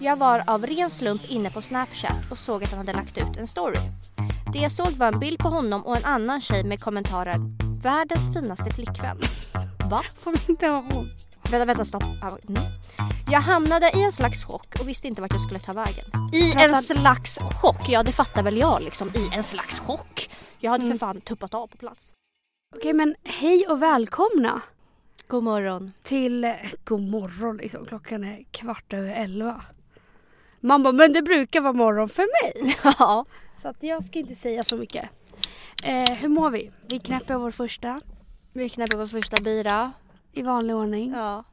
Jag var av ren slump inne på Snapchat och såg att han hade lagt ut en story. Det jag såg var en bild på honom och en annan tjej med kommentaren Världens finaste flickvän. Va? Som inte var hon. Vänta, vänta, stopp. Ah. Jag hamnade i en slags chock och visste inte vart jag skulle ta vägen. I Prata- en slags chock? Ja, det fattar väl jag liksom. I en slags chock. Jag hade Mm. för fan tuppat av på plats. Okej men hej och välkomna God morgon. till eh, god morgon liksom. Klockan är kvart över elva. Man bara, men det brukar vara morgon för mig. Ja. Så att jag ska inte säga så mycket. Eh, hur mår vi? Vi knäpper vår första Vi knäpper vår första bira. i vanlig ordning. Ja.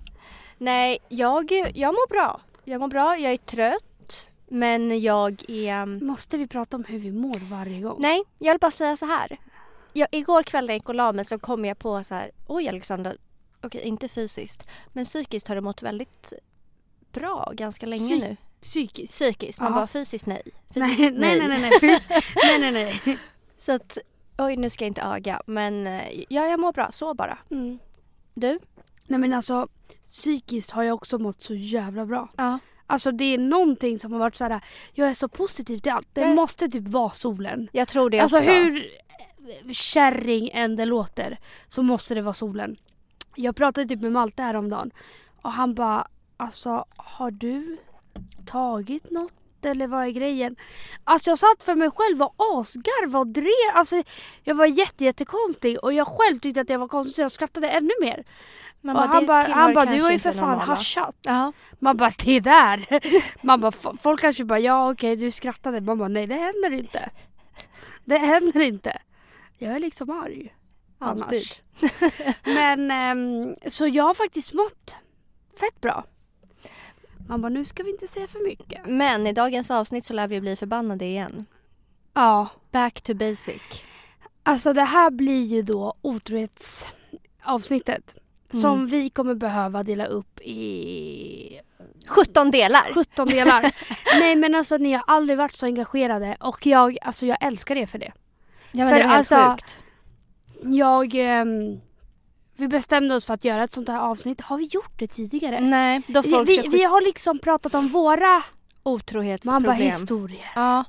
Nej, jag, jag mår bra. Jag mår bra, jag är trött. Men jag är... Måste vi prata om hur vi mår varje gång? Nej, jag vill bara säga så här. Jag, igår kväll när jag gick och la mig så kom jag på så här. Oj Alexandra, okej inte fysiskt. Men psykiskt har du mått väldigt bra ganska länge Psy- nu. Psykiskt? Psykiskt, man Aha. bara fysiskt nej. Nej, Fysiskt, nej, nej, nej, nej. Fy- nej, nej, nej. Så att, oj nu ska jag inte öga. Men eh, ja, jag mår bra, så bara. Mm. Du? Nej men alltså psykiskt har jag också mått så jävla bra. Ja. Alltså det är någonting som har varit så här. jag är så positiv till allt. Det Jag- måste typ vara solen. Jag tror det Alltså också. hur kärring än det låter så måste det vara solen. Jag pratade typ med Malte häromdagen och han bara alltså har du tagit något eller vad är grejen? Alltså jag satt för mig själv och asgarvade och drev. Alltså jag var jätte, jättekonstig och jag själv tyckte att jag var konstig så jag skrattade ännu mer. Man och han bara, han bara du har ju för fan normala." haschat. Ja. Man bara det där. Man bara folk kanske bara ja okej du skrattade. Man bara nej det händer inte. Det händer inte. Jag är liksom arg. Alltid. Annars. Men ehm, så jag har faktiskt mått fett bra. Man bara nu ska vi inte säga för mycket. Men i dagens avsnitt så lär vi bli förbannade igen. Ja. Back to basic. Alltså det här blir ju då otrohetsavsnittet. Som Mm. vi kommer behöva dela upp i 17 delar. 17 delar. Nej men alltså ni har aldrig varit så engagerade och jag, alltså jag älskar er för det. Ja men För det är helt alltså- sjukt. Jag, ehm, vi bestämde oss för att göra ett sånt här avsnitt. Har vi gjort det tidigare? Nej, då Vi, folk vi, ska vi har liksom pratat om våra man bara otrohetsproblem. historier. Ja.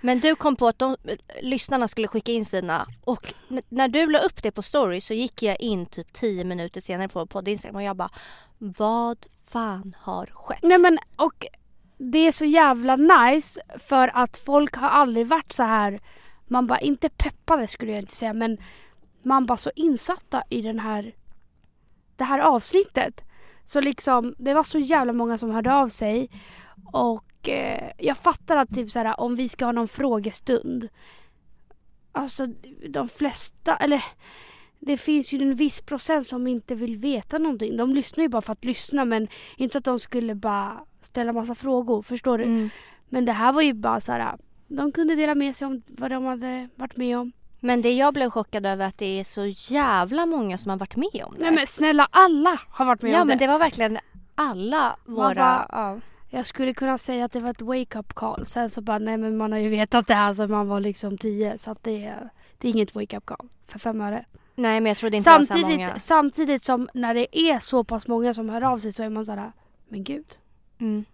Men du kom på att de, lyssnarna skulle skicka in sina och när du la upp det på story så gick jag in typ 10 minuter senare på podd Instagram och jag bara Vad fan har skett? Nej men och det är så jävla nice för att folk har aldrig varit så här man bara inte peppade skulle jag inte säga men man bara så insatta i den här det här avsnittet. Så liksom det var så jävla många som hörde av sig och eh, jag fattar att typ så här om vi ska ha någon frågestund alltså de flesta eller det finns ju en viss procent som inte vill veta någonting. De lyssnar ju bara för att lyssna men inte så att de skulle bara ställa massa frågor. Förstår du? Mm. Men det här var ju bara så här. De kunde dela med sig om vad de hade varit med om. Men det jag blev chockad över att det är så jävla många som har varit med om det. Nej men snälla alla har varit med ja om men det. det var verkligen alla våra... bara- ja. Jag skulle kunna säga att det var ett wake up call. Sen så bara nej men man har ju vetat det här sedan man var liksom tio. Så att det, är- det är inget wake up call. För fem öre. Nej men jag trodde inte det var så Samtidigt, många. samtidigt som när det är så pass många som hör av sig så är man så här. Men gud. Mm.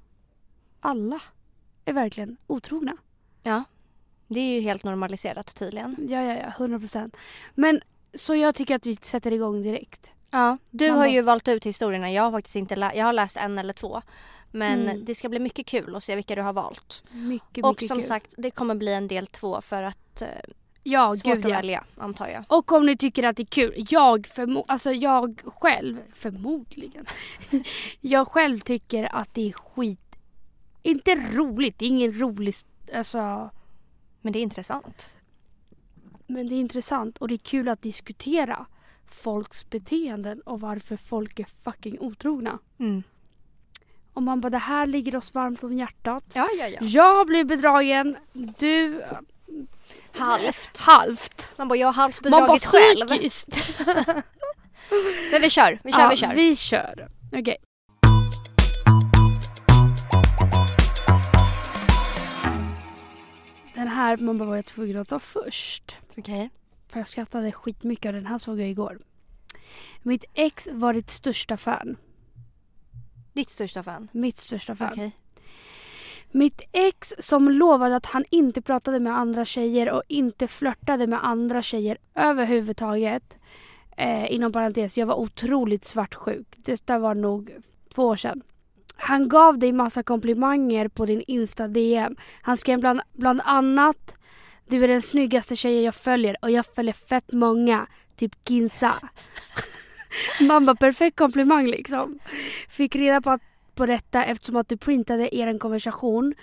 Alla är verkligen otrogna. Ja. Det är ju helt normaliserat tydligen. Ja, ja, ja. 100 procent. Men så jag tycker att vi sätter igång direkt. Ja, du Man har ju valt ut historierna. Jag har faktiskt inte lä- jag har läst en eller två. Men Mm. det ska bli mycket kul att se vilka du har valt. Mycket, och mycket som kul. sagt, det kommer bli en del två för att eh, ja, svårt gud att ja. välja antar jag. Och om ni tycker att det är kul. Jag, förmo- alltså jag själv, förmodligen. jag själv tycker att det är skit. Inte roligt, det är ingen rolig, alltså. Men det är intressant. Men det är intressant och det är kul att diskutera folks beteenden och varför folk är fucking otrogna. Mm. Och man bara, det här ligger oss varmt om hjärtat. Ja, ja, ja. Jag har blivit bedragen, du Halvt. halvt. Man bara, jag har halvt Man bara bedragit själv. psykiskt. Men vi kör, vi kör, ja, vi kör. Vi kör. Okej. Den här man bara var jag tvungen att ta först. Okej. För jag skrattade skitmycket och den här såg jag igår. Mitt ex var ditt största fan. Ditt största fan. Mitt största fan. Okej. Mitt ex som lovade att han inte pratade med andra tjejer och inte flörtade med andra tjejer överhuvudtaget. Eh, inom parentes, jag var otroligt svartsjuk. Detta var nog två år sedan. Han gav dig massa komplimanger på din Insta-DM. Han skrev bland, bland annat Du är den snyggaste tjejen jag följer och jag följer fett många. Typ Ginsa. Mamma, perfekt komplimang liksom. Fick reda på, att, på detta eftersom att du printade er konversation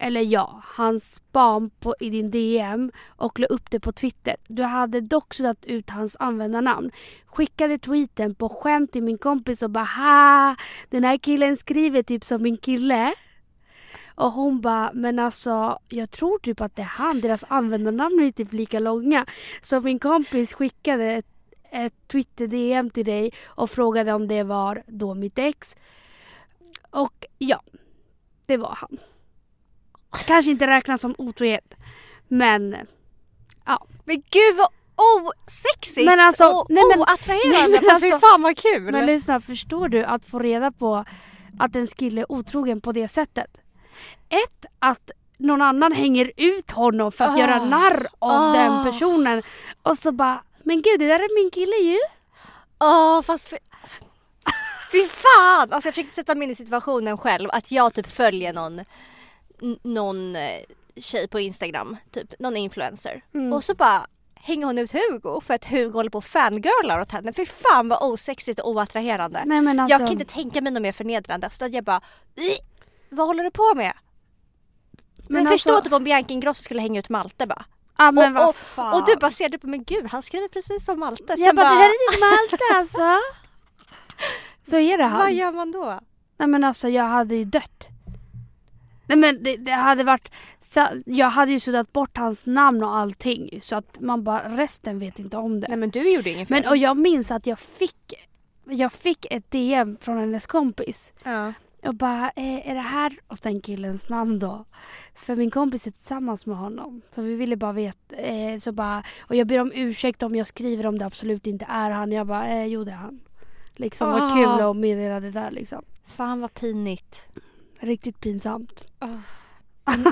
eller ja, hans spam på, i din DM och la upp det på Twitter. Du hade dock suddat ut hans användarnamn. Skickade tweeten på skämt till min kompis och bara ha den här killen skriver typ som min kille. Och hon bara, men alltså jag tror typ att det är han, deras användarnamn är typ lika långa. Så min kompis skickade ett, ett Twitter-DM till dig och frågade om det var då mitt ex. Och ja, det var han. Kanske inte räknas som otrohet. Men ja. Men gud vad osexigt Men alltså, och nej men- oattraherande. nej men Fast fy alltså- fan vad kul. Men lyssna, förstår du att få reda på att en kille är otrogen på det sättet? Ett, att någon annan hänger ut honom för att Ah. göra narr av Ah. den personen. Och så bara, men gud det där är min kille ju. Åh fast fy... fy fan! Alltså jag försökte sätta mig in i situationen själv att jag typ följer någon, någon eh, tjej på Instagram, typ någon influencer. Mm. Och så bara hänger hon ut Hugo för att Hugo håller på och fangirlar åt henne. Fy fan vad osexigt och oattraherande. Nej alltså, Jag kan inte tänka mig något mer förnedrande. Så jag bara, "Ih, vad håller du på med? Men, men förstå alltså, typ om Bianca Ingrosso skulle hänga ut Malte bara. ja, men och- vad och-. Och du bara ser du på men gud han skriver precis som Malte. Jag Sen bara, det här är din Malte alltså. Så är det vad han. gör man då? Nej men alltså jag hade ju dött. Nej men det, det hade varit, jag hade ju suddat bort hans namn och allting så att man bara, resten vet inte om det. Nej men du gjorde inget fel. Men och jag minns att jag fick, jag fick ett DM från hennes kompis. ja. Och bara, eh, är det här och sen killens namn då? För min kompis är tillsammans med honom. Så vi ville bara veta. Eh, så bara, och jag ber om ursäkt om jag skriver om det absolut inte är han. Jag bara, eh, jo det är han. Liksom vad Ah. kul att meddela det där liksom. Fan vad pinigt. Riktigt pinsamt.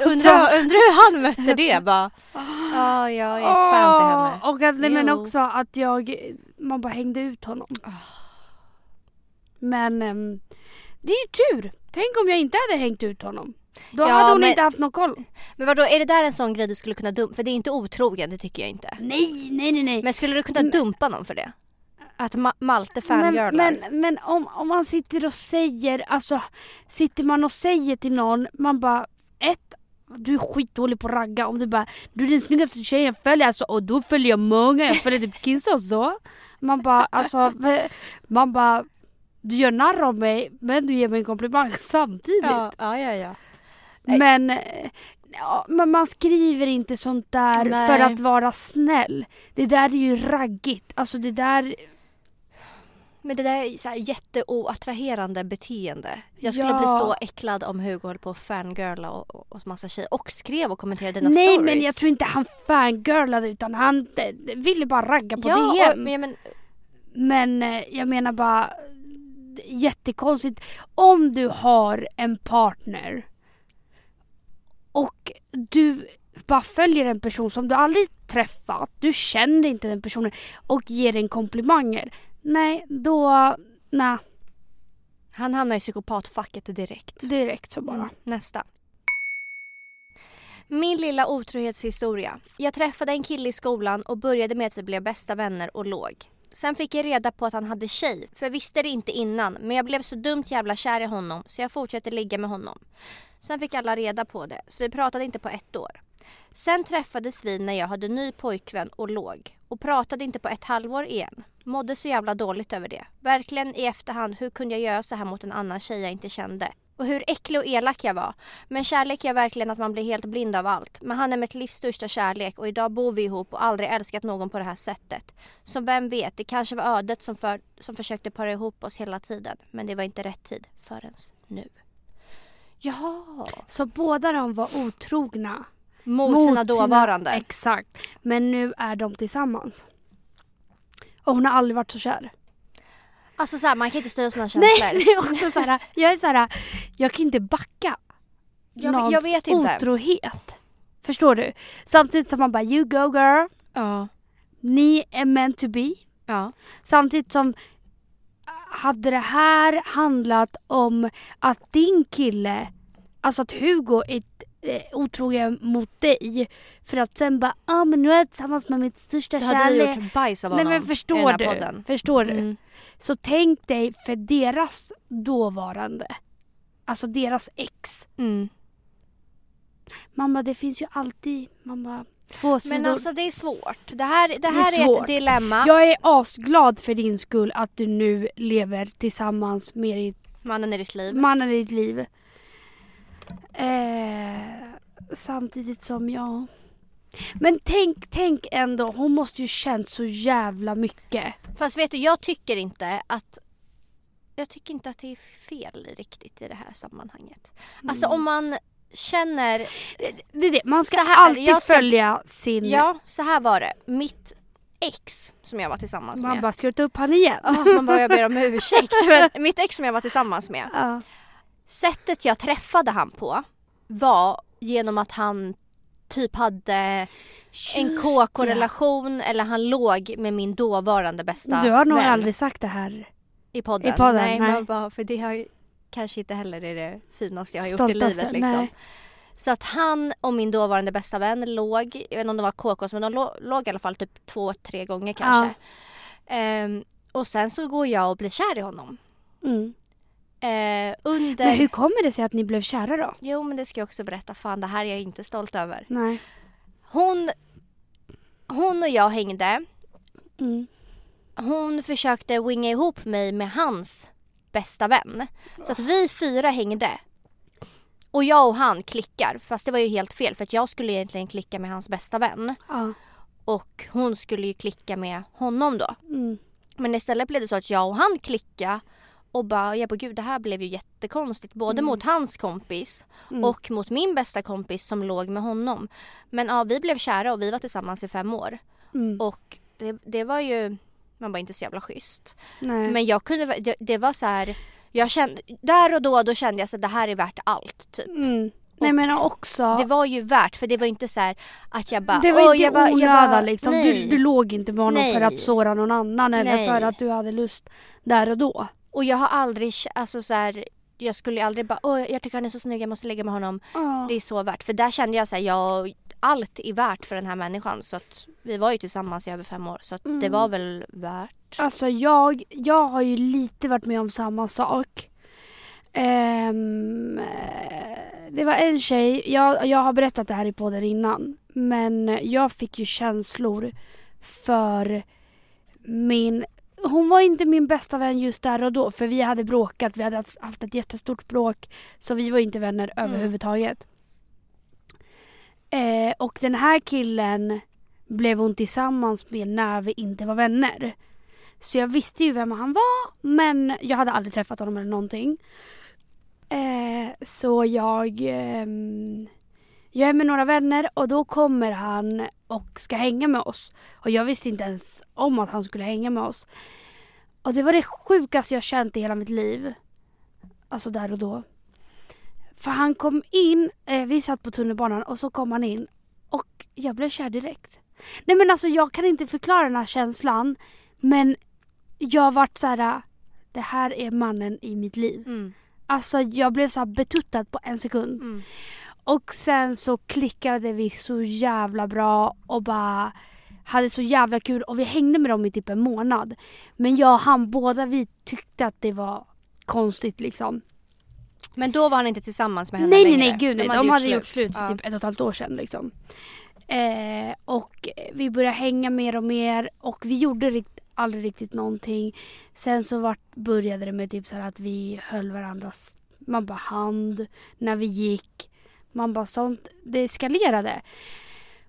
Undrar, undrar hur han mötte det bara. Ja, jag är ett fan till henne. Och att, nej, men också att jag, man bara hängde ut honom. Ah. Men ehm, det är ju tur. Tänk om jag inte hade hängt ut honom. Då Ja, hade hon men- inte haft någon koll. Men vadå, är det där en sån grej du skulle kunna dumpa? För det är inte otrogen, det tycker jag inte. Nej, nej, nej, nej. Men skulle du kunna dumpa någon för det? Att Ma- Malte Men, fangirlar? men, men om, om man sitter och säger, alltså sitter man och säger till någon, man bara ett, du är skitdålig på att ragga. Om du bara, du är den snyggaste tjejen jag följer alltså, och då följer jag många, jag följer typ Kinsa och så. Man bara, alltså, man bara, du gör narr av mig men du ger mig en komplimang samtidigt. ja, ja, ja. Men ja, men man skriver inte sånt där Nej. för att vara snäll. Det där är ju raggigt. Alltså det där, Men det där är så här jätteoattraherande beteende. Jag skulle Ja. bli så äcklad om Hugo höll på att fangirla och, och, och massa tjejer. Och skrev och kommenterade dina Nej stories. men jag tror inte han fangirlade utan han eh, ville bara ragga på ja, DM. och, men, men, Men eh, jag menar bara jättekonstigt. Om du har en partner och du bara följer en person som du aldrig träffat, du känner inte den personen och ger den komplimanger. Nej, då, nej, han hamnar i psykopatfacket direkt. direkt så bara. Mm, nästa. Min lilla otrohetshistoria. Jag träffade en kille i skolan och började med att vi blev bästa vänner och låg. Sen fick jag reda på att han hade tjej, för jag visste det inte innan. Men jag blev så dumt jävla kär i honom så jag fortsatte ligga med honom. Sen fick alla reda på det, så vi pratade inte på ett år. Sen träffades vi när jag hade ny pojkvän och låg. Och pratade inte på ett halvår igen. Mådde så jävla dåligt över det. Verkligen i efterhand, hur kunde jag göra så här mot en annan tjej jag inte kände? Och hur äcklig och elak jag var. Men kärlek gör verkligen att man blir helt blind av allt. Men han är mitt livs största kärlek och idag bor vi ihop och aldrig älskat någon på det här sättet. Så vem vet, det kanske var ödet som, för, som försökte para ihop oss hela tiden. Men det var inte rätt tid förrän nu. Jaha. Så båda de var otrogna. Mot, sina dåvarande. Exakt. Men nu är de tillsammans. Och hon har aldrig varit så kär. Alltså såhär, man kan inte styra sina Nej, känslor. det är också så här, jag är så här, jag kan inte backa. Jag- någons jag vet inte. otrohet. Förstår du? Samtidigt som man bara you go girl, Ja. ni är meant to be. Ja. Samtidigt som hade det här handlat om att din kille, alltså att Hugo är eh, otrogen mot dig för att sen bara ah men nu är jag tillsammans med mitt största Du hade ju kärlek. gjort bajs av Nej honom men i förstår den här du? podden. Förstår du? Mm. Så tänk dig för deras dåvarande, alltså deras ex. Mm. Mamma det finns ju alltid, mamma, två sidor. Men alltså det är svårt. Det här, det är här är, svårt. ett dilemma. Jag är asglad för din skull att du nu lever tillsammans med ditt Mannen i ditt liv. mannen i ditt liv. Eh, samtidigt som jag... Men tänk, tänk ändå, hon måste ju känt så jävla mycket. Fast vet du, jag tycker inte att jag tycker inte att det är fel riktigt i det här sammanhanget. Alltså Mm. om man känner, Det är det, man ska, här, alltid ska- följa sin... ja så här var det. Mitt ex som jag var tillsammans man med. bara, ska du ta upp han igen? Ja, man bara, jag ber om ursäkt. Men mitt ex som jag var tillsammans med. Ja. Sättet jag träffade han på var genom att han typ hade en Just KK-relation eller han låg med min dåvarande bästa ja. Du har nog vän aldrig sagt det här. i podden. i podden, nej, nej. Bara, för det har kanske inte heller är det finaste jag har gjort i Stoltaste, livet. Liksom. nej. Så att han och min dåvarande bästa vän låg, jag vet inte om de var KKs men de låg, låg i alla fall typ två, tre gånger kanske. Ehm, och sen så går jag och blir kär i honom. Mm. Eh, under... Men hur kommer det sig att ni blev kära då? Jo men det ska jag också berätta. Fan det här är jag inte stolt över. Nej. Hon, hon och jag hängde. Mm. Hon försökte winga ihop mig med hans bästa vän. Så att vi fyra hängde. Och jag och han klickar. Fast det var ju helt fel för att jag skulle egentligen klicka med hans bästa vän. Ja. Och hon skulle ju klicka med honom då. Mm. Men istället blev det så att jag och han klicka och bara, jag bara gud det här blev ju jättekonstigt. Både Mm. mot hans kompis Mm. och mot min bästa kompis som låg med honom. Men ja, vi blev kära och vi var tillsammans i fem år. Mm. Och det, det var ju, man var inte så jävla schysst. Nej. Men jag kunde, det, det var så här, jag kände, där och då, då kände jag att det här är värt allt. Typ. Mm. Nej men också. Det var ju värt, för det var inte så här att jag bara, Det var "Åh, inte jag bara- jag onöda bara- liksom. nej. Du, du låg inte med honom för Nej. att såra någon annan eller Nej. för att du hade lust där och då. Och jag har aldrig, alltså så här, jag skulle aldrig bara, åh jag tycker han är så snygg, jag måste lägga med honom. Det är så värt. För där kände jag så här, jag, allt är värt för den här människan. Så att vi var ju tillsammans i över fem år. Så att det Mm. var väl värt. Alltså jag, jag har ju lite varit med om samma sak. Eh, det var en tjej, jag, jag har berättat det här i podden innan. Men jag fick ju känslor för min... Hon var inte min bästa vän just där och då för vi hade bråkat, vi hade haft- ett jättestort bråk. Så vi var inte vänner Mm. överhuvudtaget. Eh, och den här killen blev hon tillsammans med när vi inte var vänner. Så jag visste ju vem han var men jag hade aldrig träffat honom eller någonting. Eh, så jag, ehm, jag är med några vänner och då kommer han och ska hänga med oss. Och jag visste inte ens om att han skulle hänga med oss. Och det var det sjukaste jag känt i hela mitt liv. Alltså där och då. För han kom in, eh, vi satt på tunnelbanan och så kom han in och jag blev kär direkt. Nej men alltså jag kan inte förklara den här känslan men jag vart så här. det här är mannen i mitt liv. Mm. Alltså jag blev så här betuttad på en sekund. Mm. Och sen så klickade vi så jävla bra och bara hade så jävla kul och vi hängde med dem i typ en månad. Men jag och han båda vi tyckte att det var konstigt liksom. Men då var han inte tillsammans med henne Nej nej längre. nej gud nej. De hade, gjort slut för Ja. typ ett och ett halvt år sedan liksom. Eh, och vi började hänga mer och mer och vi gjorde rikt- aldrig riktigt någonting. Sen så vart, började det med typ så att vi höll varandras man bara hand när vi gick. Man bara sånt, det eskalerade.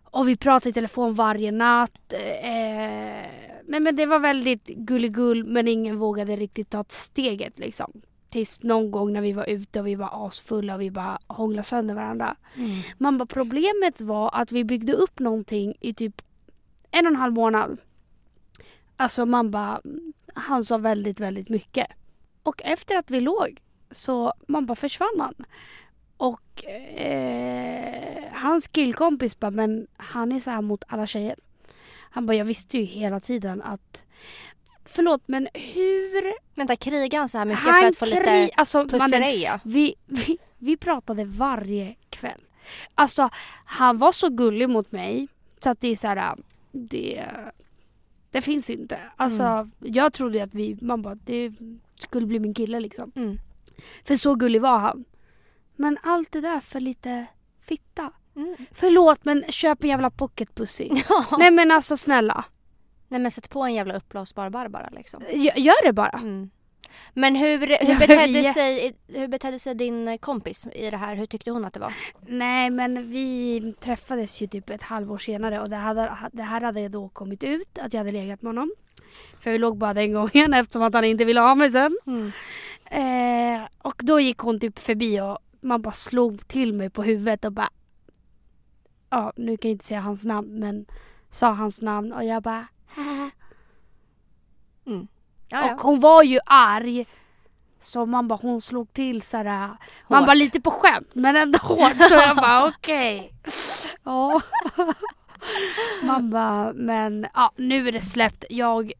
Och vi pratade i telefon varje natt. Eh, nej men det var väldigt gulligull men ingen vågade riktigt ta steget liksom. Tills någon gång när vi var ute och vi var asfulla och vi bara hånglade sönder varandra. Mm. Man bara, problemet var att vi byggde upp någonting i typ en och en halv månad. Alltså man bara, han sa väldigt, väldigt mycket. Och efter att vi låg så man bara försvann han. Och eh, hans killkompis bara, men han är så här mot alla tjejer. Han bara, jag visste ju hela tiden att Förlåt men hur... Vänta, krigar han så här mycket han för att få lite kri- alltså, pussereja? vi, vi, vi pratade varje kväll. Alltså han var så gullig mot mig så att det är så här, det, det finns inte. Alltså Mm. jag trodde att vi, man bara, det skulle bli min kille liksom. Mm. För så gullig var han. Men allt det där för lite fitta. Mm. Förlåt men köp en jävla pocketpussy. Ja. Nej men alltså snälla. Nej men sätt på en jävla uppblåsbar Barbara liksom. Gö- Gör det bara. Mm. Men hur, hur, betedde vet. sig, hur betedde sig din kompis i det här? Hur tyckte hon att det var? Nej men vi träffades ju typ ett halvår senare och det, hade, det här hade då kommit ut att jag hade legat med honom. För vi låg bara den gången eftersom att han inte ville ha mig sen. Mm. Eh, och då gick hon typ förbi och man bara slog till mig på huvudet och bara Ja, nu kan jag inte säga hans namn men sa hans namn och jag bara Haha. Mm. Och hon var ju arg. Så man bara, hon slog till sådär. Man Hårt. bara lite på skämt men ändå hårt. Så jag bara okej. Ja. Man bara, men ja nu är det släppt. Jag,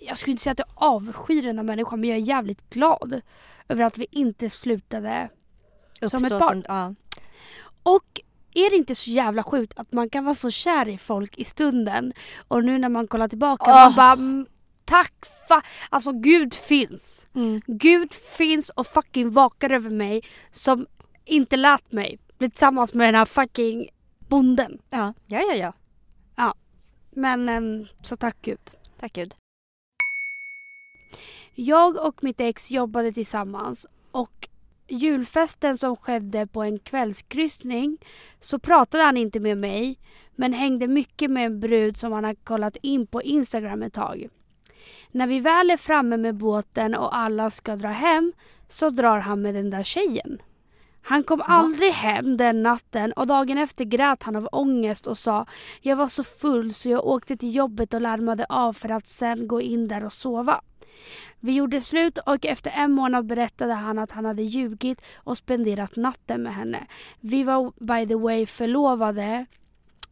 jag skulle inte säga att jag avskyr den här människan men jag är jävligt glad. Över att vi inte slutade. Upp som ett barn. ja. Och är det inte så jävla sjukt att man kan vara så kär i folk i stunden och nu när man kollar tillbaka Åh. man bara mm, tack fa... Alltså gud finns. Mm. Gud finns och fucking vakar över mig som inte lät mig bli tillsammans med den här fucking bonden. Ja. ja, ja, ja. Men em, så tack gud. Tack gud. Jag och mitt ex jobbade tillsammans och julfesten som skedde på en kvällskryssning så pratade han inte med mig men hängde mycket med en brud som han har kollat in på Instagram ett tag. När vi väl är framme med båten och alla ska dra hem så drar han med den där tjejen. Han kom aldrig hem den natten och dagen efter grät han av ångest och sa Jag var så full så jag åkte till jobbet och larmade av för att sen gå in där och sova. Vi gjorde slut och efter en månad berättade han att han hade ljugit och spenderat natten med henne. Vi var by the way förlovade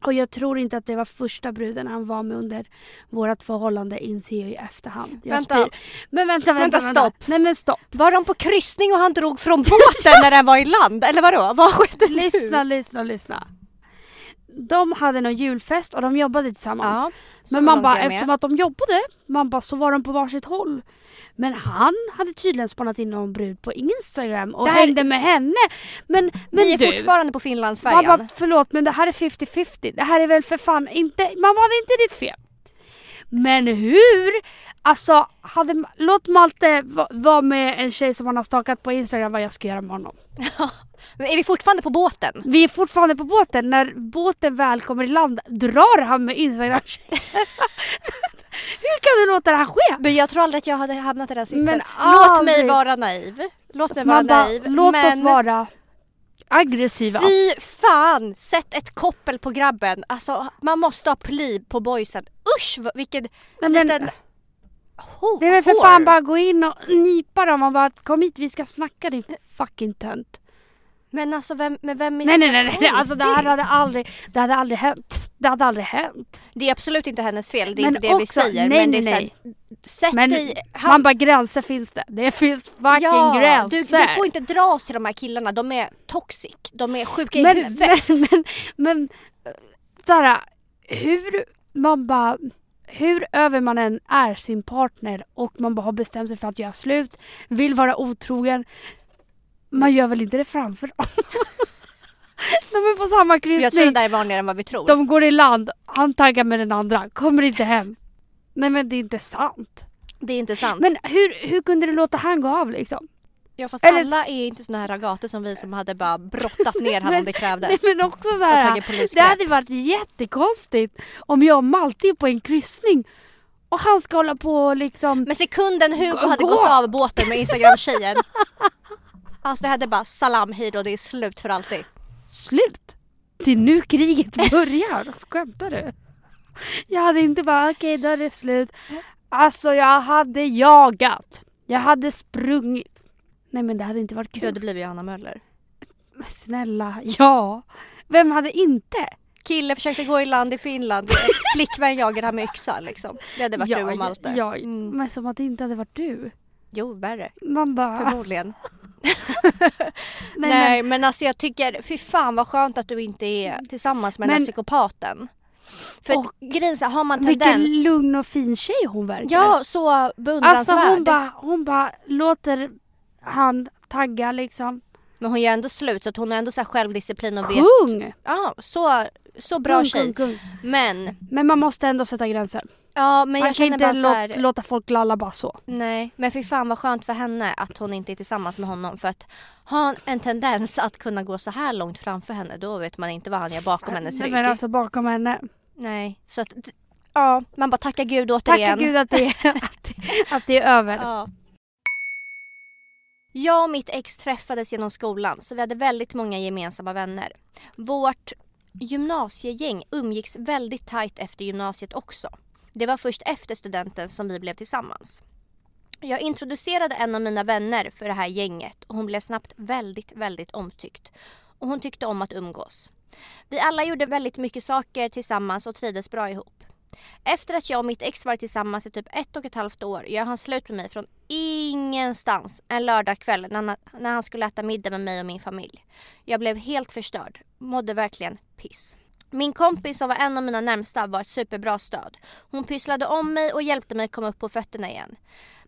och jag tror inte att det var första bruden han var med under vårt förhållande inser jag i efterhand. Jag Vänta. spyr. Men vänta, vänta, Vänta, stopp. Nej men stopp. Var de på kryssning och han drog från båten när den var i land? Eller vadå? Vad skedde nu? Lyssna, lyssna, lyssna. De hade någon julfest och de jobbade tillsammans. Ja, Men man bara, eftersom att de jobbade, man bara så var de på varsitt håll. Men han hade tydligen spannat in någon brud på Instagram och Det här- hängde med henne. Men, men Vi är du, fortfarande på Finlandsfärjan. bara, förlåt men det här är 50-50. Det här är väl för fan inte, man var det inte ditt fel. Men hur? Alltså, hade, låt Malte va- vara med en tjej som han har stakat på Instagram vad jag ska göra med honom. Men är vi fortfarande på båten? Vi är fortfarande på båten. När båten väl kommer i land drar han med instagram Hur kan du låta det här ske? Men jag tror aldrig att jag hade hamnat i den sitsen. Låt mig vara naiv. Låt mig vara Man bara, naiv. låt men oss vara aggressiva. Fy fan! Sätt ett koppel på grabben. Alltså man måste ha pli på boysen. Usch vilken Nej, men, liten ho- det är väl för hår. fan bara gå in och nypa dem och bara kom hit vi ska snacka din fucking tönt. Men alltså vem, men vem är Nej nej nej, nej. Alltså det här hade aldrig, det hade aldrig hänt. Det hade aldrig hänt. Det är absolut inte hennes fel, det är Men inte det vi också- säger. nej, men det är nej, så här, sätt Men dig... Han, Man bara gränser finns det. Det finns fucking ja, du, gränser. du får inte dras till de här killarna, de är toxic. De är sjuka i men, huvudet. men, men, men såhär, hur man bara hur över man än är sin partner och man bara har bestämt sig för att göra slut, vill vara otrogen. Man gör väl inte det framför dem? De är på samma Jag tror det kryssning. där är vanligare än vad vi tror. De går i land, han taggar med den andra, kommer inte hem. Nej men det är inte sant. Det är inte sant. Men hur, hur kunde du låta han gå av liksom? ja, fast eller- alla är inte såna här ragater som vi som hade bara brottat ner honom om det krävdes. Nej men också så här. Det hade varit jättekonstigt om jag och Malte är på en kryssning och han ska hålla på liksom... Men sekunden Hugo Gå- hade gå. gått av båten med Instagram-tjejen. alltså det hade bara salam hej då, det är slut för alltid. Slut! Det är nu kriget börjar. Skämtar du? Jag hade inte bara okej då är det slut. Alltså jag hade jagat. Jag hade sprungit. Nej men det hade inte varit Du kul. hade blivit Johanna Möller. Men snälla, ja. Vem hade inte? Kille försökte gå i land i Finland. Flickvän jagade han med yxa liksom. Det hade varit ja, du och Malte. Ja, Mm. men som att det inte hade varit du. Jo, värre. Man bara... Förmodligen. Nej, Nej, men alltså jag tycker, fy fan vad skönt att du inte är tillsammans med den Men- här psykopaten. För Och- grejen så har man men vilken tendens... lugn och fin tjej hon verkar. Ja, så alltså beundransvärd. hon bara hon bara låter han tagga liksom. Men hon gör ändå slut så att hon har ändå så självdisciplin och vet... Kung! Ja, så, så bra kung, tjej. kung. Men, Men man måste ändå sätta gränser. ja men Man jag kan känner inte bara så låt, här, låta folk lalla bara så. Nej, men fy fan vad skönt för henne att hon inte är tillsammans med honom. För att ha en tendens att kunna gå så här långt framför henne, då vet man inte vad han gör bakom hennes Nej, rygg. men alltså bakom henne. Nej, så att, ja, man bara tackar gud Tacka återigen. gud att det, är, att, att det är över. Ja. Jag och mitt ex träffades genom skolan så vi hade väldigt många gemensamma vänner. Vårt gymnasiegäng umgicks väldigt tajt efter gymnasiet också. Det var först efter studenten som vi blev tillsammans. Jag introducerade en av mina vänner för det här gänget och hon blev snabbt väldigt, väldigt omtyckt. Och hon tyckte om att umgås. Vi alla gjorde väldigt mycket saker tillsammans och trivdes bra ihop. Efter att jag och mitt ex varit tillsammans i typ ett och ett halvt år gör han slut med mig från ingenstans en lördagkväll när han, när han skulle äta middag med mig och min familj. Jag blev helt förstörd, mådde verkligen piss. Min kompis som var en av mina närmsta var ett superbra stöd. Hon pysslade om mig och hjälpte mig komma upp på fötterna igen.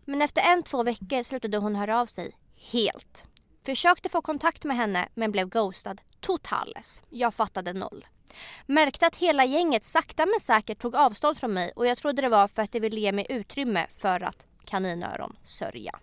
Men efter en, två veckor slutade hon höra av sig helt. Försökte få kontakt med henne men blev ghostad totales. Jag fattade noll. Märkte att hela gänget sakta men säkert tog avstånd från mig och jag trodde det var för att de ville ge mig utrymme för att kaninöron sörja.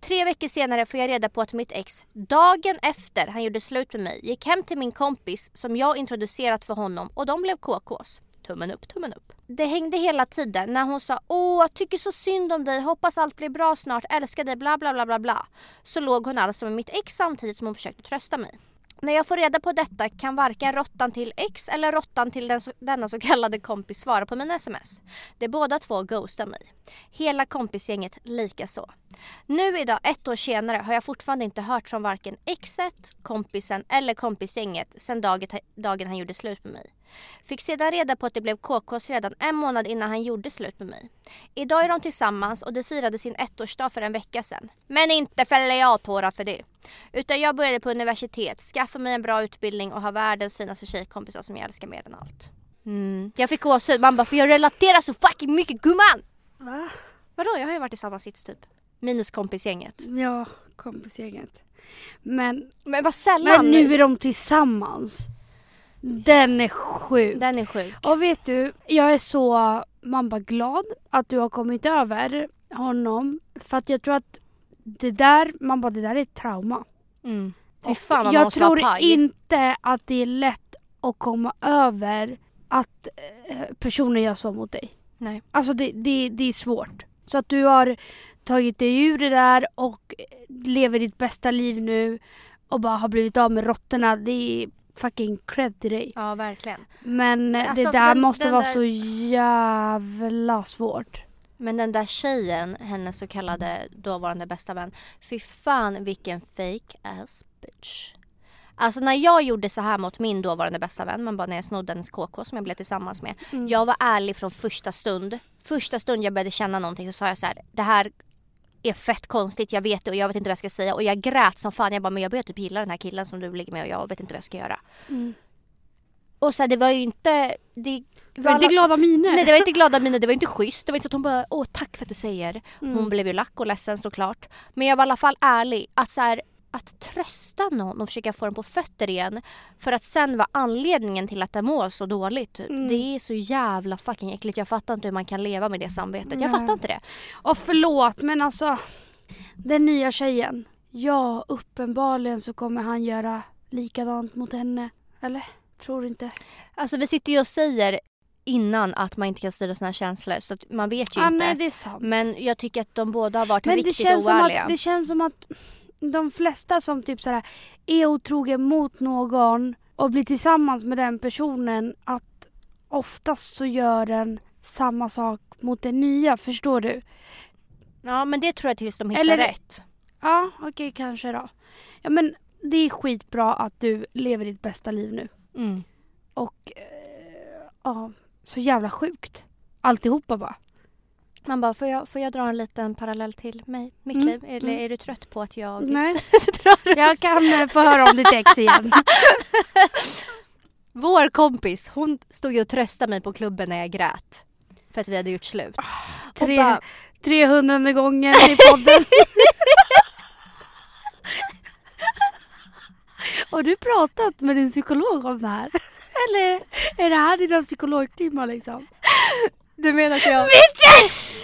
Tre veckor senare får jag reda på att mitt ex, dagen efter han gjorde slut med mig, gick hem till min kompis som jag introducerat för honom och de blev KKs. Tummen upp, tummen upp. Det hängde hela tiden när hon sa åh, jag tycker så synd om dig, hoppas allt blir bra snart, älskar dig, bla bla bla bla bla. Så låg hon alltså med mitt ex samtidigt som hon försökte trösta mig. När jag får reda på detta kan varken råttan till X eller råttan till den så, denna så kallade kompis svara på mina sms. De båda två ghostar mig. Hela kompisgänget likaså. Nu idag, ett år senare, har jag fortfarande inte hört från varken exet, kompisen eller kompisgänget sedan dagen han gjorde slut med mig. Fick sedan reda på att det blev KKs redan en månad innan han gjorde slut med mig. Idag är de tillsammans och de firade sin ettårsdag för en vecka sedan. Men inte fäller jag tårar för det. Utan jag började på universitet, skaffade mig en bra utbildning och har världens finaste tjejkompisar som jag älskar mer än allt. Mm. Jag fick gåshud, man bara för jag relaterar så fucking mycket gumman! Va? Vadå, jag har ju varit i samma sits typ. Minus kompisgänget. Ja, kompisgänget. Men, Men vad sällan. men nu är de tillsammans. Den är sjuk. Den är sjuk. Och vet du, jag är så man bara glad att du har kommit över honom. För att jag tror att det där, man bara det där är ett trauma. Mm. Fy fan vad jag tror inte att det är lätt att komma över att eh, personer gör så mot dig. Nej. Alltså det, det, det är svårt. Så att du har tagit dig ur det där och lever ditt bästa liv nu och bara har blivit av med råttorna. Det är fucking cred till dig. Ja, verkligen. Men Alltså, det där den- måste den vara där- så jävla svårt. Men den där tjejen, hennes så kallade dåvarande bästa vän. Fy fan vilken fake ass bitch. Alltså när jag gjorde så här mot min dåvarande bästa vän, man bara när jag snodde hennes KK som jag blev tillsammans med. Mm. Jag var ärlig från första stund. Första stund jag började känna någonting så sa jag så här, det här är fett konstigt, jag vet det och jag vet inte vad jag ska säga. Och jag grät som fan, jag bara men jag börjar typ gilla den här killen som du ligger med och jag vet inte vad jag ska göra. Mm. Och så här, det var ju inte... Det var inte glada miner. Nej det var inte glada miner, det var inte schysst. Det var inte så att hon bara åh tack för att du säger. Mm. Hon blev ju lack och ledsen såklart. Men jag var i alla fall ärlig. Att så här, att trösta någon och försöka få den på fötter igen. För att sen vara anledningen till att den mår så dåligt. typ. Mm. Det är så jävla fucking äckligt. Jag fattar inte hur man kan leva med det samvetet. Jag Nej. fattar inte det. Och förlåt men alltså den nya tjejen. Ja uppenbarligen så kommer han göra likadant mot henne. Eller? Tror inte. Alltså vi sitter ju och säger innan att man inte kan styra sina känslor. Så att man vet ju Ah, inte. nej det är sant. Men jag tycker att de båda har varit Men riktigt oärliga. att, det känns som att de flesta som typ såhär är otrogen mot någon och blir tillsammans med den personen att oftast så gör den samma sak mot den nya, förstår du? Ja men det tror jag tills de hittar Eller- rätt. Ja, okej kanske då. Ja men det är skitbra att du lever ditt bästa liv nu. Mm. Och eh, ja, så jävla sjukt. Alltihopa bara. Man bara, får jag, får jag dra en liten parallell till mig, mitt Mm, liv? Eller mm. är du trött på att jag Nej, drar? jag kan eh, få höra om ditt ex igen. Vår kompis, hon stod ju och tröstade mig på klubben när jag grät. För att vi hade gjort slut. Och Tre, bara, 300 gången i podden. Har du pratat med din psykolog om det här? Eller är det här dina psykologtimmar liksom? Du menar att jag... Mitt ex!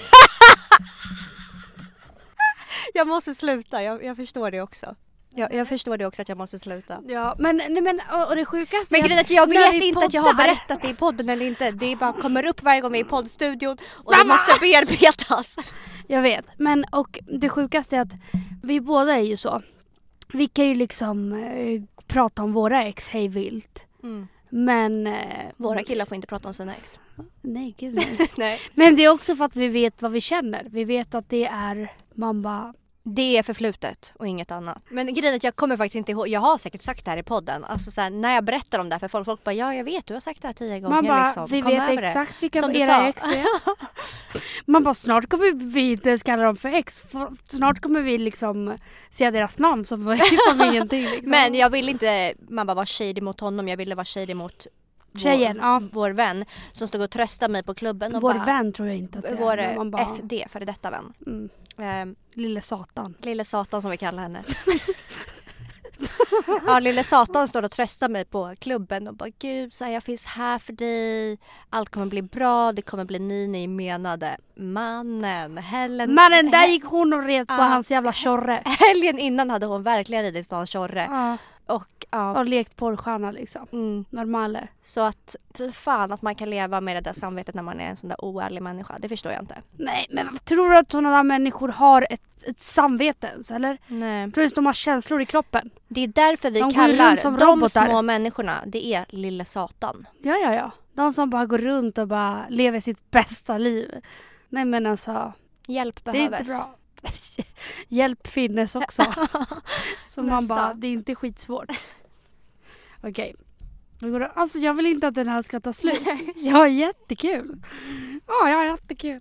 Jag måste sluta, jag, jag förstår det också. Jag, jag förstår det också att jag måste sluta. Ja men, nej, men och, och det sjukaste Men är grejen är att jag vet inte att jag har poddar- berättat det i podden eller inte. Det bara kommer upp varje gång vi är i poddstudion och det Mamma! måste bearbetas. Jag vet, men och det sjukaste är att vi båda är ju så. Vi kan ju liksom eh, prata om våra ex hej vilt. Men... Eh, Våra killar får inte prata om sina ex. Nej gud nej. Nej. Men det är också för att vi vet vad vi känner. Vi vet att det är, man bara, Det är förflutet och inget annat. Men grejen är att jag kommer faktiskt inte ihåg. Jag har säkert sagt det här i podden. Alltså så här, när jag berättar om det här för folk, folk bara ja jag vet du har sagt det här tio gånger man bara, liksom. vi Kom vet över det." exakt vilka Som era ex är. Man bara, snart kommer vi inte ens kalla dem för ex. Snart kommer vi liksom säga deras namn som, som ingenting. Liksom. Men jag ville inte man bara vara shady mot honom. Jag ville vara shady mot Tjejen, vår, ja. vår vän som stod och tröstade mig på klubben. Och Vår bara, vän tror jag inte att det är. Vår bara, FD, före detta vän. mm, Ehm, lille satan. Lille Satan som vi kallar henne. ja, Lille Satan står och tröstar mig på klubben och bara Gud, så här, jag finns här för dig. Allt kommer bli bra, det kommer bli ni ni menade. Mannen, Helen. Mannen, där gick hon och red på Ja. hans jävla tjorre. Helgen innan hade hon verkligen ridit på hans tjorre. Ja, Och ja, och lekt porrstjärna liksom. mm, Normale. så att fy fan att man kan leva med det där samvetet när man är en sån där oärlig människa. Det förstår jag inte. Nej, men tror du att sådana där människor har ett, ett samvete ens? Eller? Nej. Tror du att de har känslor i kroppen? Det är därför vi De kallar som de robotar. små människorna, det är Lille Satan. Ja, ja, ja. De som bara går runt och bara lever sitt bästa liv. Nej men alltså, Hjälp det är inte behövs. bra. Hjälp finnes också. Så man bara, det är inte skitsvårt. Okej. Det- Alltså jag vill inte att den här ska ta slut. Jag har jättekul. Ja, jag har jättekul.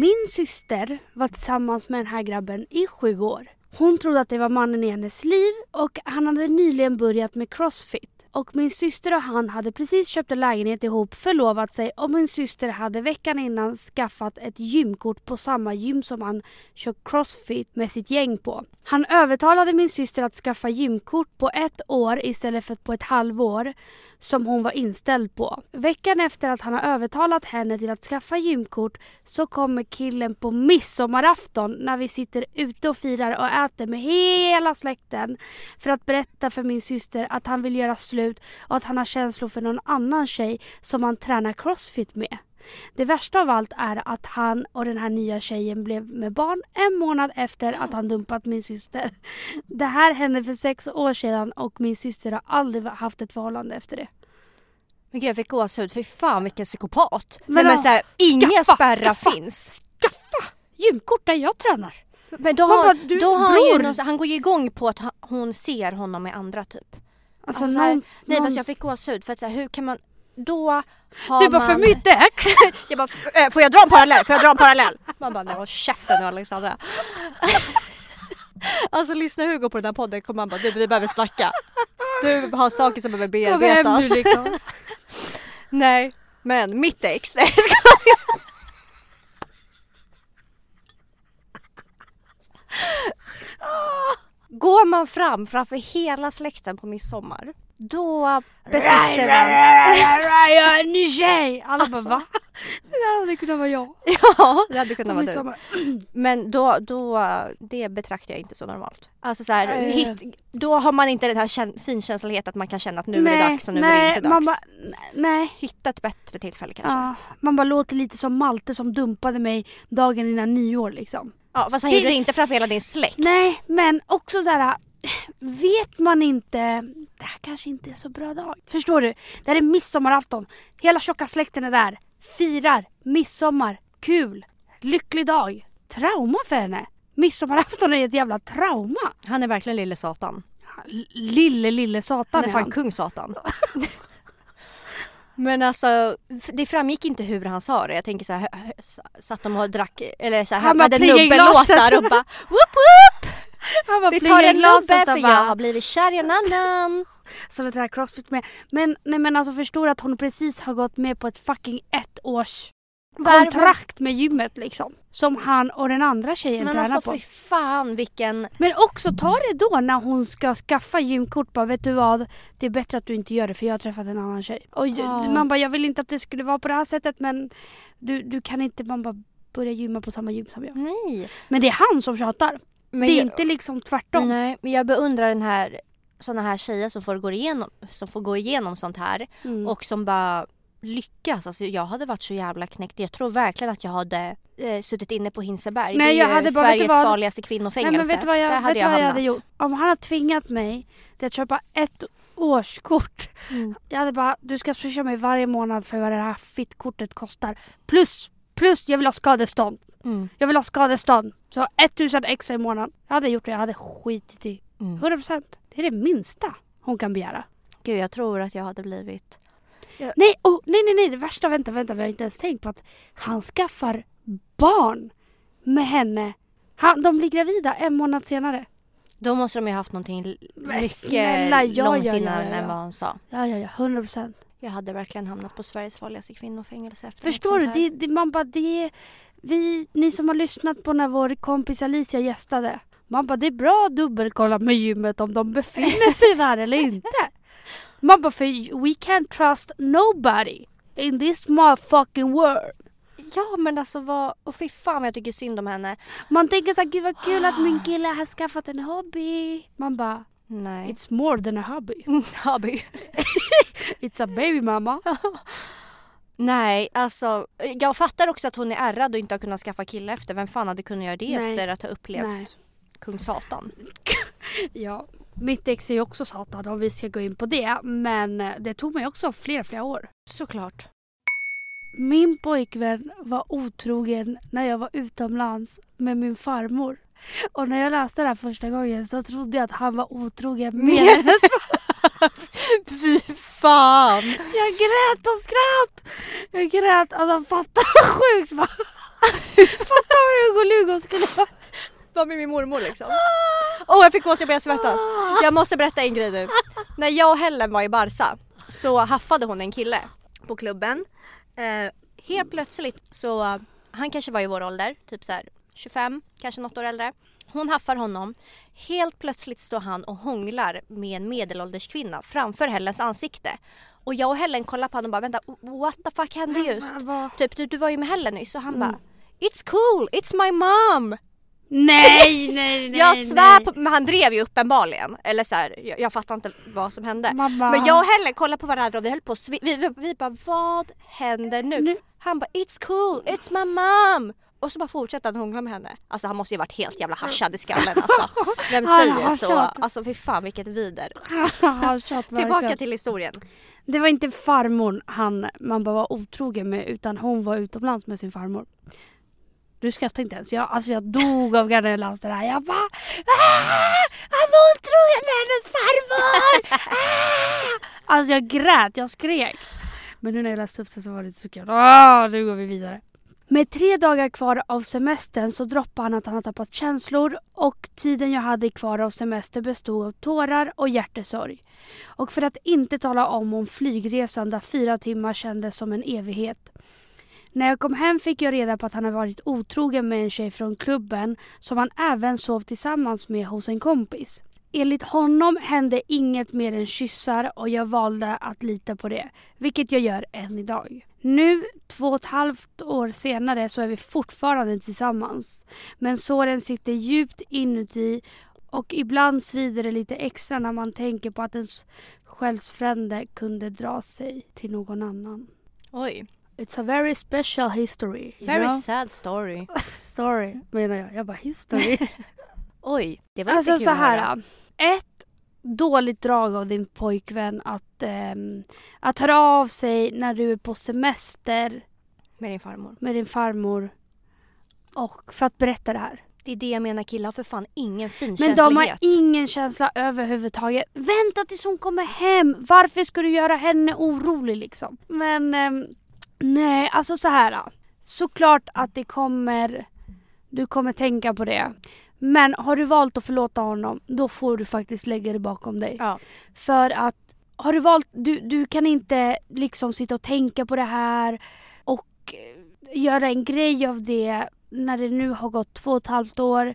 Min syster var tillsammans med den här grabben i sju år. Hon trodde att det var mannen i hennes liv och han hade nyligen börjat med crossfit. Och min syster och han hade precis köpt en lägenhet ihop, förlovat sig och min syster hade veckan innan skaffat ett gymkort på samma gym som han kör crossfit med sitt gäng på. Han övertalade min syster att skaffa gymkort på ett år istället för på ett halvår som hon var inställd på. Veckan efter att han har övertalat henne till att skaffa gymkort så kommer killen på midsommarafton när vi sitter ute och firar och äter med hela släkten för att berätta för min syster att han vill göra slut och att han har känslor för någon annan tjej som han tränar crossfit med. Det värsta av allt är att han och den här nya tjejen blev med barn en månad efter att han dumpat min syster. Det här hände för sex år sedan och min syster har aldrig haft ett förhållande efter det. Men gud jag fick gåshud, fy fan vilken psykopat. Men Men, men så här, inga spärrar finns. Skaffa gymkort där jag tränar! Men då har, bara, du, då har han ju han går ju igång på att hon ser honom med andra typ. Alltså, Alltså, någon, nej någon, fast jag fick gåshud för att så här, hur kan man, då har Du bara man... för mitt ex! Jag bara, "F- äh, får jag dra en parallell? Får jag dra en parallell? Man bara, nej håll käften nu Alexandra. Alltså lyssna Hugo på den här podden kommer han bara, du vi behöver snacka. Du har saker som behöver bearbetas. liksom. Nej, men mitt ex. Nej, jag. Går man fram framför hela släkten på midsommar, då besitter man... Jag är en ny tjej! Alla bara va? Det där hade kunnat vara jag. Ja, det hade kunnat vara du. Men då, då, det betraktar jag inte så normalt. Alltså så här, Eh. hit, då har man inte den här kän- finkänsligheten att man kan känna att nu är det dags och nu är det nej, inte dags. bara, nej. Hitta ett bättre tillfälle kanske. Ja, man bara låter lite som Malte som dumpade mig dagen innan nyår liksom. Ja, fast han gjorde det inte framför hela din släkt. Nej, men också så här. Vet man inte, det här kanske inte är så bra dag. Förstår du? Det här är midsommarafton. Hela tjocka släkten är där. Firar midsommar. Kul. Lycklig dag. Trauma för henne. Midsommarafton är ett jävla trauma. Han är verkligen lille satan. Lille, lille satan Han är är fan han. kung satan. Men alltså det framgick inte hur han sa det. Jag tänker så här, satt de och drack eller så här, Han hade nubbelåtar och bara whoop whoop! Han bara Vi tar en nubbe för bara- jag har blivit kär i en annan. Som ett här crossfit med. Men, nej, men alltså förstår att hon precis har gått med på ett fucking ett års kontrakt med gymmet liksom. Som han och den andra tjejen Men tränar alltså på. fy fan vilken... Men också ta det då när hon ska skaffa gymkort. Bara, vet du vad? Det är bättre att du inte gör det för jag har träffat en annan tjej. Och Ja. man bara, jag vill inte att det skulle vara på det här sättet men du, du kan inte man bara börja gymma på samma gym som jag. Nej. Men det är han som tjatar. Men det är jag- inte liksom tvärtom. Nej, men jag beundrar den här såna här tjejer som får gå igenom, som får gå igenom sånt här Mm. och som bara lyckas. Alltså jag hade varit så jävla knäckt. Jag tror verkligen att jag hade eh, suttit inne på Hinseberg. Nej, det är jag ju hade bara- vet du Sveriges vad? farligaste Nej, kvinnofängelse. men vet du vad jag, Där hade jag jag hade gjort? Om han hade tvingat mig till att köpa ett årskort. Mm. Jag hade bara, du ska swisha mig varje månad för vad det här fittkortet kostar. Plus, plus jag vill ha skadestånd. Mm. Jag vill ha skadestånd. Så 1000 extra i månaden. Jag hade gjort det, jag hade skitit i. Mm. 100%. Det är det minsta hon kan begära. Gud, jag tror att jag hade blivit... Nej, oh, nej, nej, nej, det värsta, vänta, vänta, vi har inte ens tänkt på att han skaffar barn med henne. Han, de blir gravida en månad senare. Då måste de ju haft någonting mycket snälla, ja, långt ja, ja, innan ja, ja. än vad han sa. Ja, ja, ja, 100 procent. Jag hade verkligen hamnat på Sveriges farligaste kvinnofängelse efter Förstår du? Det, det, man bara, det vi, ni som har lyssnat på när vår kompis Alicia gästade. Man bara, det är bra att dubbelkolla med gymmet om de befinner sig där eller inte. Man bara, för we can't trust nobody in this motherfucking world. Ja men alltså vad... Och fy fan vad jag tycker synd om henne. Man tänker så här, gud vad kul att min kille har skaffat en hobby. Man bara, Nej. it's more than a hobby. Hobby. It's a baby mamma. Nej, alltså jag fattar också att hon är ärrad och inte har kunnat skaffa kille efter. Vem fan hade kunnat göra det Nej. efter att ha upplevt Nej. kung Satan? Ja, mitt ex är ju också satan om vi ska gå in på det. Men eh, det tog mig också flera, flera år. Såklart. Min pojkvän var otrogen när jag var utomlands med min farmor. Och när jag läste det här första gången så trodde jag att han var otrogen med hennes Fy fan! Så jag grät och skratt. Jag grät. Alltså fatta vad sjukt? Fatta vad Hugo Lugo skulle vara. Var med min mormor liksom. Åh oh, jag fick gåshud, jag började svettas. Jag måste berätta en grej nu. När jag och Helen var i Barca så haffade hon en kille på klubben. Eh, helt plötsligt så, han kanske var i vår ålder, typ så här 25, kanske något år äldre. Hon haffar honom. Helt plötsligt står han och hånglar med en medelålders kvinna framför Helens ansikte. Och jag och Helen kollar på honom och bara vänta, what the fuck hände just? Typ du, du var ju med Helen nyss och han Mm. bara It's cool, it's my mom! Nej, nej, nej. jag svär på, men han drev ju uppenbarligen. Eller så här, jag, jag fattar inte vad som hände. Mamma. Men jag och Helen kollade på varandra och vi höll på vi, vi, vi bara vad händer nu? Nu- Han bara it's cool, it's my mom! Och så bara fortsatte han hångla med henne. Alltså han måste ju varit helt jävla haschad i skallen alltså. Vem säger så? Alltså fy fan vilket vider. Tillbaka till historien. Det var inte farmor han man bara var otrogen med utan hon var utomlands med sin farmor. Du skrattar inte ens. Jag, alltså jag dog av garv där. jag det. Jag bara "Ah! ah han var otrogen med hennes farmor! Ah! Alltså jag grät, jag skrek. Men nu när jag läste upp det så var det inte så kul. Ah, nu går vi vidare. Med tre dagar kvar av semestern så droppade han att han har tappat känslor och tiden jag hade kvar av semester bestod av tårar och hjärtesorg. Och för att inte tala om om flygresan där fyra timmar kändes som en evighet. När jag kom hem fick jag reda på att han hade varit otrogen med en tjej från klubben som han även sov tillsammans med hos en kompis. Enligt honom hände inget mer än kyssar och jag valde att lita på det, vilket jag gör än idag. Nu, två och ett halvt år senare, så är vi fortfarande tillsammans. Men såren sitter djupt inuti och ibland svider det lite extra när man tänker på att ens själsfrände kunde dra sig till någon annan. Oj, It's a very special history. very know? sad story. Story menar jag. Jag bara history. Oj, det var alltså inte kul så att höra. här. Ett dåligt drag av din pojkvän att, ehm, att höra av sig när du är på semester Med din farmor. med din farmor och för att berätta det här. Det är det jag menar, killar har för fan ingen Men finkänslighet. de har ingen känsla överhuvudtaget. Vänta tills hon kommer hem. Varför ska du göra henne orolig liksom? Men ehm, nej, alltså så här. då. Såklart att det kommer, du kommer tänka på det. Men har du valt att förlåta honom, då får du faktiskt lägga det bakom dig. Ja. För att har du valt, du, du kan inte liksom sitta och tänka på det här och eh, göra en grej av det när det nu har gått två och ett halvt år.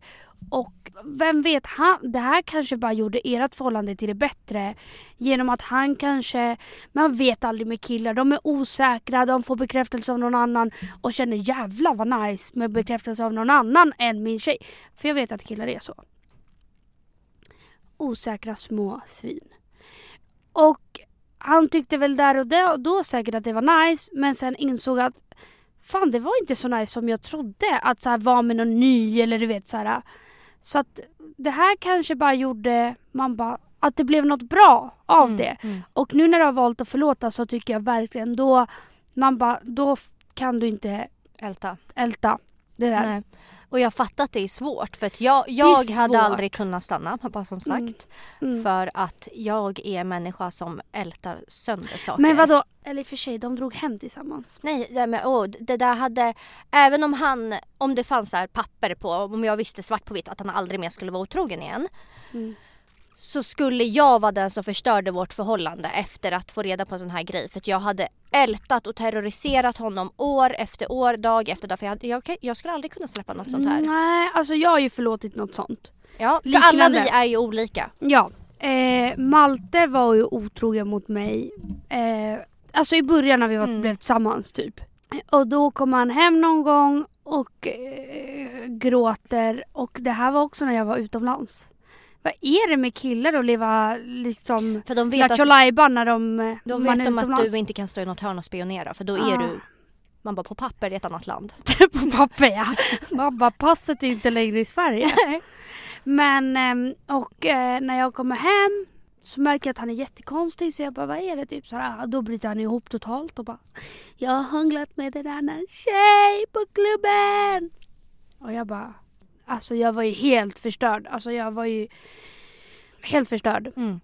Och vem vet, han, det här kanske bara gjorde ert förhållande till det bättre. Genom att han kanske, man vet aldrig med killar, de är osäkra, de får bekräftelse av någon annan och känner jävlar vad nice med bekräftelse av någon annan än min tjej. För jag vet att killar är så. Osäkra små svin. Och han tyckte väl där och då, då säkert att det var nice men sen insåg att fan det var inte så nice som jag trodde att så här, vara med någon ny eller du vet så här. Så att det här kanske bara gjorde man bara att det blev något bra av Mm, det. mm. Och nu när du har valt att förlåta så tycker jag verkligen då man bara då kan du inte Älta. älta det där. Nej. Och jag fattar att det är svårt för att jag, jag hade aldrig kunnat stanna bara som sagt. Mm. Mm. För att jag är en människa som ältar sönder saker. Men vadå, eller i och för sig de drog hem tillsammans. Nej, det, men, åh, det där hade... Även om han... Om det fanns här papper på, om jag visste svart på vitt att han aldrig mer skulle vara otrogen igen. Mm. Så skulle jag vara den som förstörde vårt förhållande efter att få reda på en sån här grej. För att jag hade ältat och terroriserat honom år efter år, dag efter dag. För jag, jag, jag skulle aldrig kunna släppa något sånt här. Nej, alltså jag har ju förlåtit något sånt. Ja, för alla Liknande. vi är ju olika. Ja. Eh, Malte var ju otrogen mot mig. Eh, alltså i början när vi var, Mm. blev tillsammans typ. Och då kom han hem någon gång och eh, gråter. Och det här var också när jag var utomlands. Vad är det med killar att leva liksom För de vet, Lattjo att, Lajban när de, de man vet är om att du inte kan stå i något hörn och spionera. För då är Ah. du... Man bara på papper i ett annat land. på papper ja. Man bara passet är inte längre i Sverige. Men ehm, och eh, när jag kommer hem så märker jag att han är jättekonstig så jag bara vad är det typ så här, då bryter han ihop totalt och bara jag har hånglat med en annan tjej på klubben. Och jag bara alltså jag var ju helt förstörd. Alltså jag var ju helt förstörd. Mm.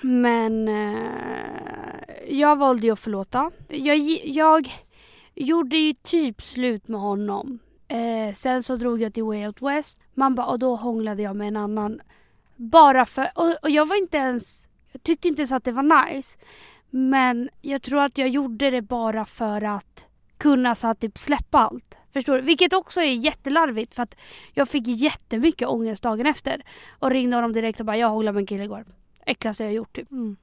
Men eh, jag valde ju att förlåta. Jag, jag gjorde ju typ slut med honom. Eh, sen så drog jag till Way Out West. Man bara, och då hånglade jag med en annan. Bara för, och, och jag var inte ens, jag tyckte inte ens att det var nice. Men jag tror att jag gjorde det bara för att kunna så att typ släppa allt. Förstår du? Vilket också är jättelarvigt för att jag fick jättemycket ångest dagen efter. Och ringde honom direkt och bara, jag hånglade med en kille igår. Äckligaste jag gjort typ. Mm.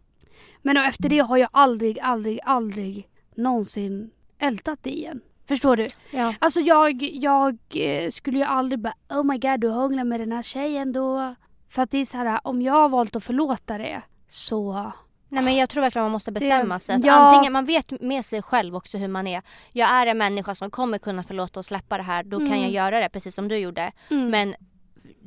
Men efter det har jag aldrig, aldrig, aldrig någonsin ältat det igen. Förstår du? Ja. Alltså jag, jag eh, skulle ju aldrig bara Oh my god du hånglar med den här tjejen då. För att det är så här om jag har valt att förlåta det så Nej men jag tror verkligen man måste bestämma Det- sig. Att ja. Antingen, man vet med sig själv också hur man är. Jag är en människa som kommer kunna förlåta och släppa det här. Då kan Mm. jag göra det precis som du gjorde. mm. Men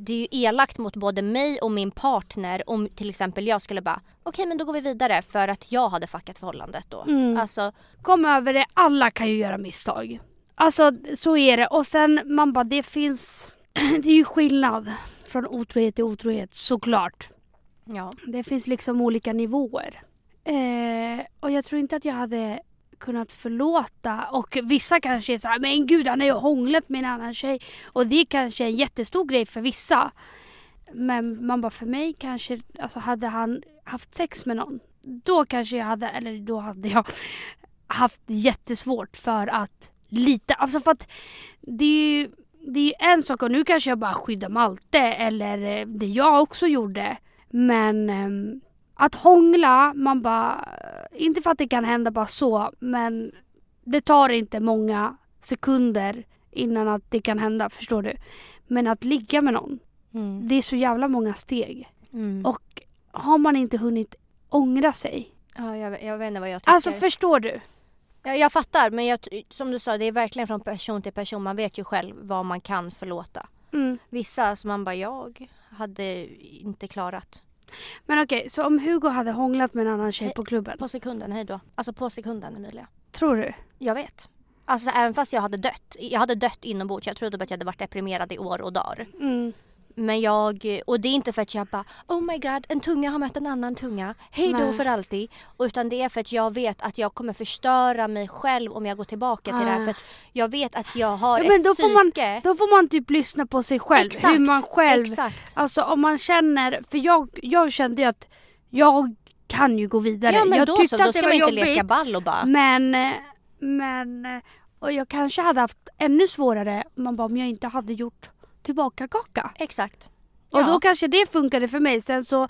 det är ju elakt mot både mig och min partner om till exempel jag skulle bara okej men då går vi vidare för att jag hade fuckat förhållandet då. Mm. Alltså kom över det, alla kan ju göra misstag. Alltså så är det och sen man bara det finns, det är ju skillnad från otrohet till otrohet såklart ja. Det finns liksom olika nivåer. Eh, och jag tror inte att jag hade kunnat förlåta. Och vissa kanske är så här, men gud han har ju hånglat med en annan tjej. Och det är kanske en jättestor grej för vissa. Men man bara för mig kanske, alltså hade han haft sex med någon. Då kanske jag hade, eller då hade jag haft jättesvårt för att lita. Alltså för att det är ju det är en sak och nu kanske jag bara skyddar Malte eller eh, det jag också gjorde. Men ehm, att hångla, man bara... Inte för att det kan hända bara så, men det tar inte många sekunder innan att det kan hända, förstår du? Men att ligga med någon, Mm. det är så jävla många steg. Mm. Och har man inte hunnit ångra sig? ja, jag, jag vet inte vad jag tycker. Alltså förstår du? jag, jag fattar men jag, som du sa det är verkligen från person till person. Man vet ju själv vad man kan förlåta. Mm. Vissa som man bara jag hade inte klarat. Men okej, så om Hugo hade hånglat med en annan tjej Nej. på klubben, På sekunden, hej då. Alltså på sekunden Emilia. tror du? Jag vet. Alltså även fast jag hade dött. Jag hade dött inombords. Jag trodde att jag hade varit deprimerad i år och dagar. Mm. Men jag, och det är inte för att jag bara Oh my god, en tunga har mött en annan tunga. Hej då för alltid. Utan det är för att jag vet att jag kommer förstöra mig själv om jag går tillbaka till det här. Ah. För att jag vet att jag har Ja, men ett då får man- psyke. Då får man typ lyssna på sig själv. Exakt, Hur man själv... Exakt. Alltså om man känner... För jag, jag kände ju att jag kan ju gå vidare. Ja men jag då så, då ska man inte jobbigt, leka ball och bara Men... eh, Men... eh, Och jag kanske hade haft ännu svårare man bara, om jag inte hade gjort tillbaka kaka. Exakt. Och Ja. då kanske det funkade för mig. Sen så,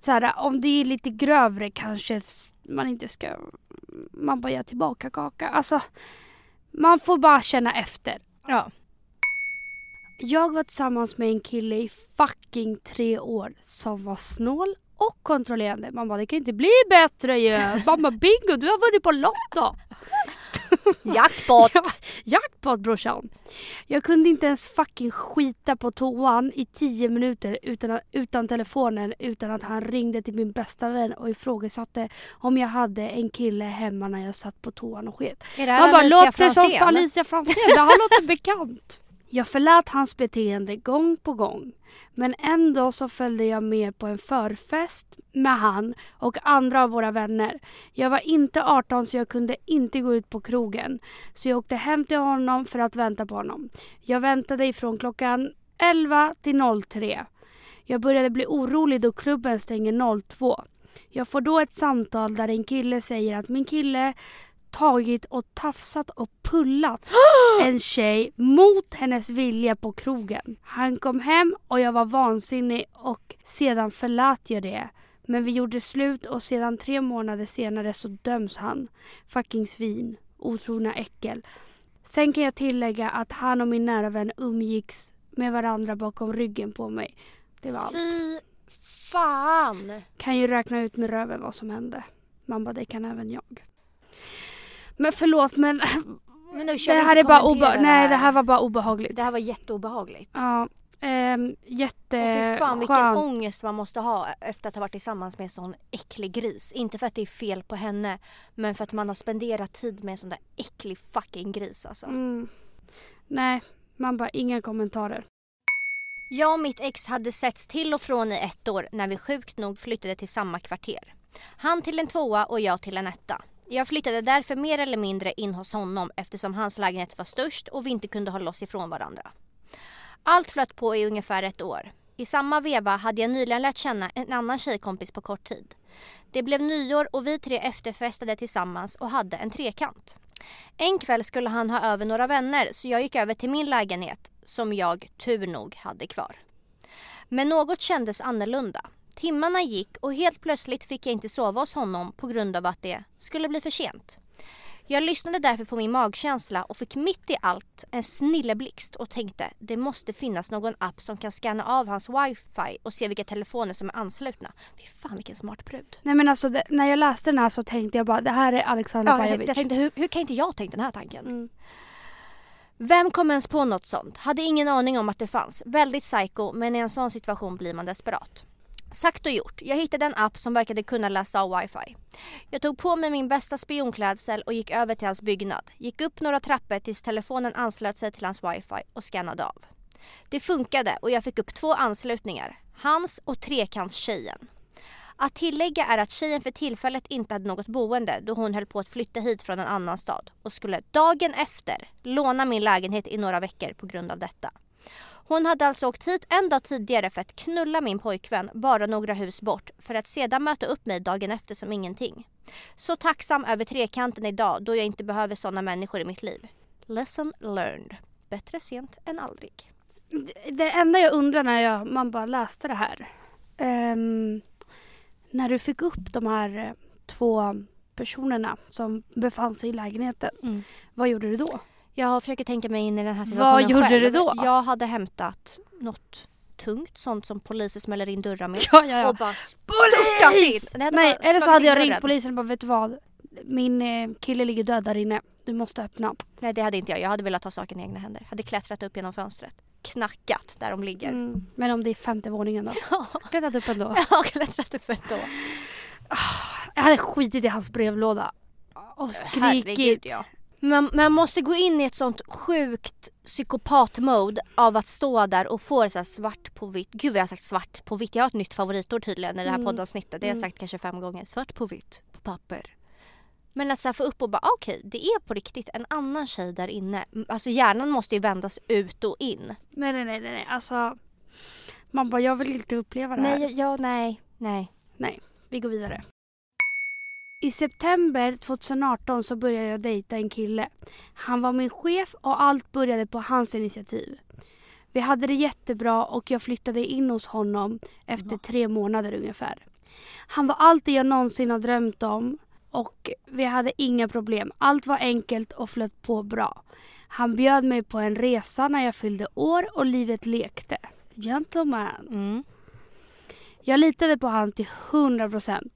så här, om det är lite grövre kanske man inte ska... Man bara gör tillbaka kaka. Alltså, man får bara känna efter. Ja. Jag var tillsammans med en kille i fucking tre år som var snål och kontrollerande. Man bara, det kan inte bli bättre ju. Bara, bingo, du har vunnit på Lotto. Jackpot! Ja, jackpot brorsan. Jag kunde inte ens fucking skita på toan i tio minuter utan, utan telefonen utan att han ringde till min bästa vän och ifrågasatte om jag hade en kille hemma när jag satt på toan och sket. Är det här Man bara, låter som? Alicia Franzén. Det här låter bekant. Jag förlät hans beteende gång på gång. Men en dag så följde jag med på en förfest med han och andra av våra vänner. Jag var inte 18 så jag kunde inte gå ut på krogen. Så jag åkte hem till honom för att vänta på honom. Jag väntade ifrån klockan 11 till 03. Jag började bli orolig då klubben stänger 02. Jag får då ett samtal där en kille säger att min kille tagit och tafsat och pullat en tjej mot hennes vilja på krogen. Han kom hem och jag var vansinnig och sedan förlät jag det. Men vi gjorde slut och sedan tre månader senare så döms han. Fucking svin. Otrogna äckel. Sen kan jag tillägga att han och min nära vän umgicks med varandra bakom ryggen på mig. Det var allt. Fy fan! Kan ju räkna ut med röven vad som hände. Man bara, det kan även jag. Men förlåt men Men det här är bara obe- Nej det här var bara obehagligt. Det här var jätteobehagligt. Ja, ehm, Och fy fan vilken jätteskönt. ångest man måste ha efter att ha varit tillsammans med en sån äcklig gris. Inte för att det är fel på henne men för att man har spenderat tid med en sån där äcklig fucking gris alltså. Mm. Nej, man bara inga kommentarer. Jag och mitt ex hade setts till och från i ett år när vi sjukt nog flyttade till samma kvarter. Han till en tvåa och jag till en etta. Jag flyttade därför mer eller mindre in hos honom eftersom hans lägenhet var störst och vi inte kunde hålla oss ifrån varandra. Allt flöt på i ungefär ett år. I samma veva hade jag nyligen lärt känna en annan tjejkompis på kort tid. Det blev nyår och vi tre efterfestade tillsammans och hade en trekant. En kväll skulle han ha över några vänner så jag gick över till min lägenhet som jag tur nog hade kvar. Men något kändes annorlunda. Timmarna gick och helt plötsligt fick jag inte sova hos honom på grund av att det skulle bli för sent. Jag lyssnade därför på min magkänsla och fick mitt i allt en snilleblixt och tänkte det måste finnas någon app som kan scanna av hans wifi och se vilka telefoner som är anslutna. Fy fan vilken smart brud. Nej men alltså det, när jag läste den här så tänkte jag bara det här är Alexander Ja, Bajovic. jag tänkte hur, hur kan inte jag tänkt den här tanken? Mm. Vem kom ens på något sånt? Hade ingen aning om att det fanns. Väldigt psycho men i en sån situation blir man desperat. Sagt och gjort. Jag hittade en app som verkade kunna läsa av wifi. Jag tog på mig min bästa spionklädsel och gick över till hans byggnad. Gick upp några trappor tills telefonen anslöt sig till hans wifi och scannade av. Det funkade och jag fick upp två anslutningar. Hans och trekantstjejen. Att tillägga är att tjejen för tillfället inte hade något boende då hon höll på att flytta hit från en annan stad och skulle dagen efter låna min lägenhet i några veckor på grund av detta. Hon hade alltså åkt hit en dag tidigare för att knulla min pojkvän bara några hus bort för att sedan möta upp mig dagen efter som ingenting. Så tacksam över trekanten idag då jag inte behöver sådana människor i mitt liv. Lesson learned. Bättre sent än aldrig. Det- enda jag undrar när jag, man bara läste det här. ehm, när du fick upp de här eh, två personerna som befann sig i lägenheten. Mm. Vad gjorde du då? Jag försöker tänka mig in i den här situationen Vad gjorde själv. du då? Jag hade hämtat något tungt, sånt som poliser smäller in dörrar med. Ja, ja, Och bara störtat in. Nej, eller så hade jag ringt polisen och bara vet du vad? Min eh, kille ligger död där inne. Du måste öppna. Nej det hade inte jag. Jag hade velat ta saken i egna händer. Hade klättrat upp genom fönstret. Knackat där de ligger. Mm. Men om det är femte våningen då? Ja, Klättrat upp ändå. har klättrat upp ändå. Jag hade skitit i hans brevlåda. Och skrikit. Herregud ja. Man, man måste gå in i ett sånt sjukt psykopat-mode av att stå där och få det så här svart på vitt. Gud vad jag har sagt svart på vitt. Jag har ett nytt favoritord tydligen i det här Mm. poddavsnittet. Det har jag Mm. sagt kanske fem gånger. Svart på vitt på papper. Men att så få upp och bara okej, det är på riktigt en annan tjej där inne. Alltså hjärnan måste ju vändas ut och in. Nej, nej, nej, nej, nej. Alltså, man bara, jag vill inte uppleva det här. Nej, ja, nej, nej. Vi går vidare. I september 2018 så började jag dejta en kille. Han var min chef och allt började på hans initiativ. Vi hade det jättebra och jag flyttade in hos honom efter tre månader ungefär. Han var allt det jag någonsin har drömt om och vi hade inga problem. Allt var enkelt och flöt på bra. Han bjöd mig på en resa när jag fyllde år och livet lekte. Gentleman. Mm. Jag litade på han till 100%.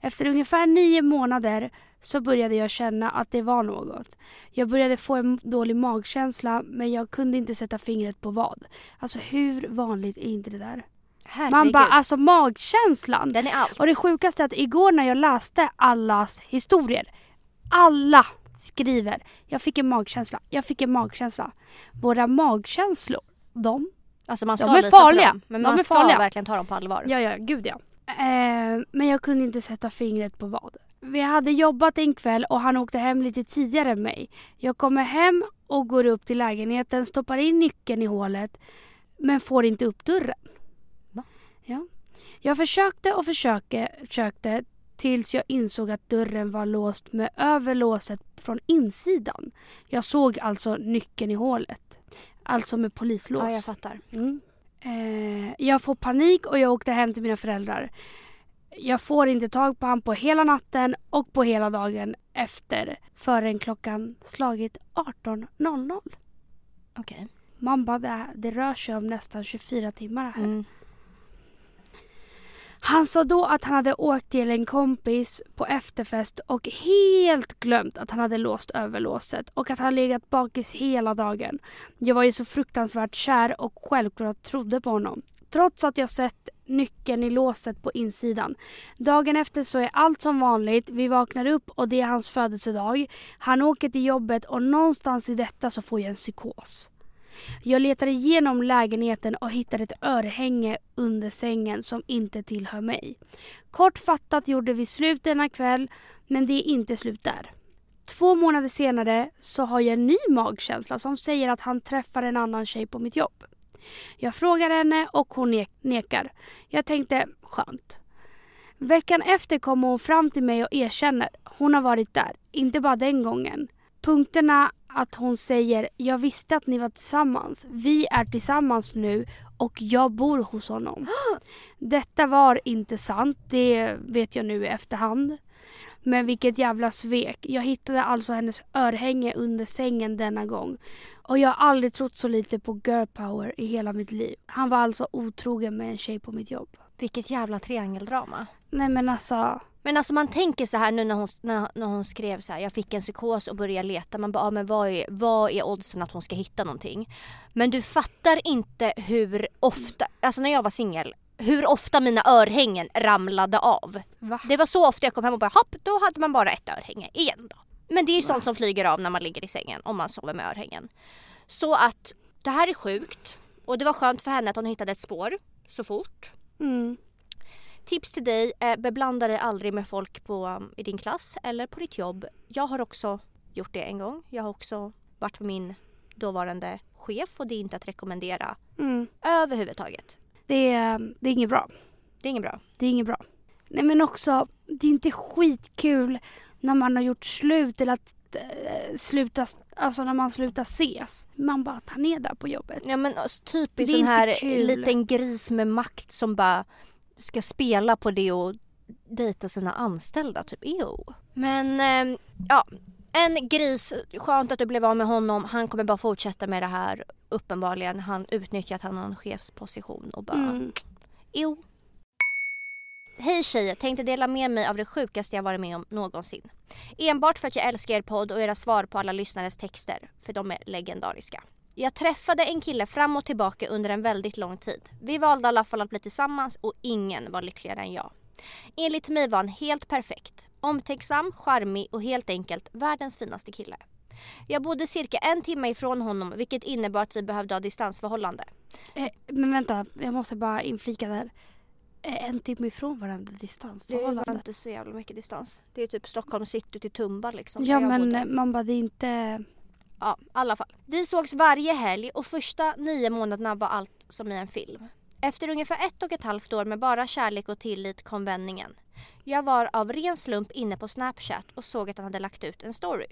Efter ungefär nio månader så började jag känna att det var något. Jag började få en dålig magkänsla men jag kunde inte sätta fingret på vad. Alltså hur vanligt är inte det där? Herregud. Man bara, alltså magkänslan. Den är allt. Och det sjukaste är att igår när jag läste allas historier. Alla skriver, jag fick en magkänsla, jag fick en magkänsla. Våra magkänslor, de Alltså man De ska är lita på farliga. dem, men De man är ska farliga. verkligen ta dem på allvar. Ja, ja, gud ja. Eh, men jag kunde inte sätta fingret på vad. Vi hade jobbat en kväll och han åkte hem lite tidigare än mig. Jag kommer hem och går upp till lägenheten, stoppar in nyckeln i hålet men får inte upp dörren. Va? Ja. Jag försökte och försökte, försökte tills jag insåg att dörren var låst med överlåset från insidan. Jag såg alltså nyckeln i hålet. Alltså med polislås. Ja, jag fattar. Mm. Eh, jag får panik och jag åkte hem till mina föräldrar. Jag får inte tag på honom på hela natten och på hela dagen efter förrän klockan slagit 18.00. Okej. Man bara, det, det rör sig om nästan 24 timmar här. Mm. Han sa då att han hade åkt till en kompis på efterfest och helt glömt att han hade låst överlåset och att han legat bakis hela dagen. Jag var ju så fruktansvärt kär och självklart trodde på honom. Trots att jag sett nyckeln i låset på insidan. Dagen efter så är allt som vanligt. Vi vaknar upp och det är hans födelsedag. Han åker till jobbet och någonstans i detta så får jag en psykos. Jag letar igenom lägenheten och hittar ett örhänge under sängen som inte tillhör mig. Kortfattat gjorde vi slut denna kväll, men det är inte slut där. Två månader senare så har jag en ny magkänsla som säger att han träffar en annan tjej på mitt jobb. Jag frågar henne och hon ne- nekar. Jag tänkte, skönt. Veckan efter kommer hon fram till mig och erkänner. Hon har varit där, inte bara den gången. Punkterna att hon säger jag visste att ni var tillsammans. Vi är tillsammans nu och jag bor hos honom. Detta var inte sant, det vet jag nu i efterhand. Men vilket jävla svek. Jag hittade alltså hennes örhänge under sängen denna gång. Och jag har aldrig trott så lite på girl power i hela mitt liv. Han var alltså otrogen med en tjej på mitt jobb. Vilket jävla triangeldrama. Nej men alltså. Men alltså man tänker så här nu när hon, när, när hon skrev så här, jag fick en psykos och började leta. Man bara, ja, men vad är, vad är oddsen att hon ska hitta någonting? Men du fattar inte hur ofta, alltså när jag var singel, hur ofta mina örhängen ramlade av. Va? Det var så ofta jag kom hem och bara hopp, då hade man bara ett örhänge igen då. Men det är ju sånt som flyger av när man ligger i sängen om man sover med örhängen. Så att det här är sjukt och det var skönt för henne att hon hittade ett spår så fort. Mm. Tips till dig, eh, beblanda dig aldrig med folk på, um, i din klass eller på ditt jobb. Jag har också gjort det en gång. Jag har också varit med min dåvarande chef och det är inte att rekommendera Mm. överhuvudtaget. Det, är, det är inget bra. Det är inget bra. Det är inget bra. Nej men också, det är inte skitkul när man har gjort slut eller att eh, sluta, alltså när man slutar ses. Man bara tar ner där på jobbet. Ja men alltså, typiskt är sån här kul. liten gris med makt som bara ska spela på det och dejta sina anställda. Typ, Ew. Men eh, ja, en gris. Skönt att du blev av med honom. Han kommer bara fortsätta med det här uppenbarligen. Han utnyttjar att han har en chefsposition och bara Mm. Jo. Hej tjejer, tänkte dela med mig av det sjukaste jag varit med om någonsin. Enbart för att jag älskar er podd och era svar på alla lyssnares texter, för de är legendariska. Jag träffade en kille fram och tillbaka under en väldigt lång tid. Vi valde i alla fall att bli tillsammans och ingen var lyckligare än jag. Enligt mig var han helt perfekt. Omtänksam, charmig och helt enkelt världens finaste kille. Jag bodde cirka en timme ifrån honom vilket innebar att vi behövde ha distansförhållande. Eh, men vänta, jag måste bara inflika där. Eh, En timme ifrån varandra Det var distansförhållande. inte så jävla mycket distans. Det är typ Stockholm city till Tumba liksom. Ja men man bara det är inte... Ja, i alla fall. Vi sågs varje helg och första nio månaderna var allt som i en film. Efter ungefär ett och ett halvt år med bara kärlek och tillit kom vändningen. Jag var av ren slump inne på Snapchat och såg att han hade lagt ut en story.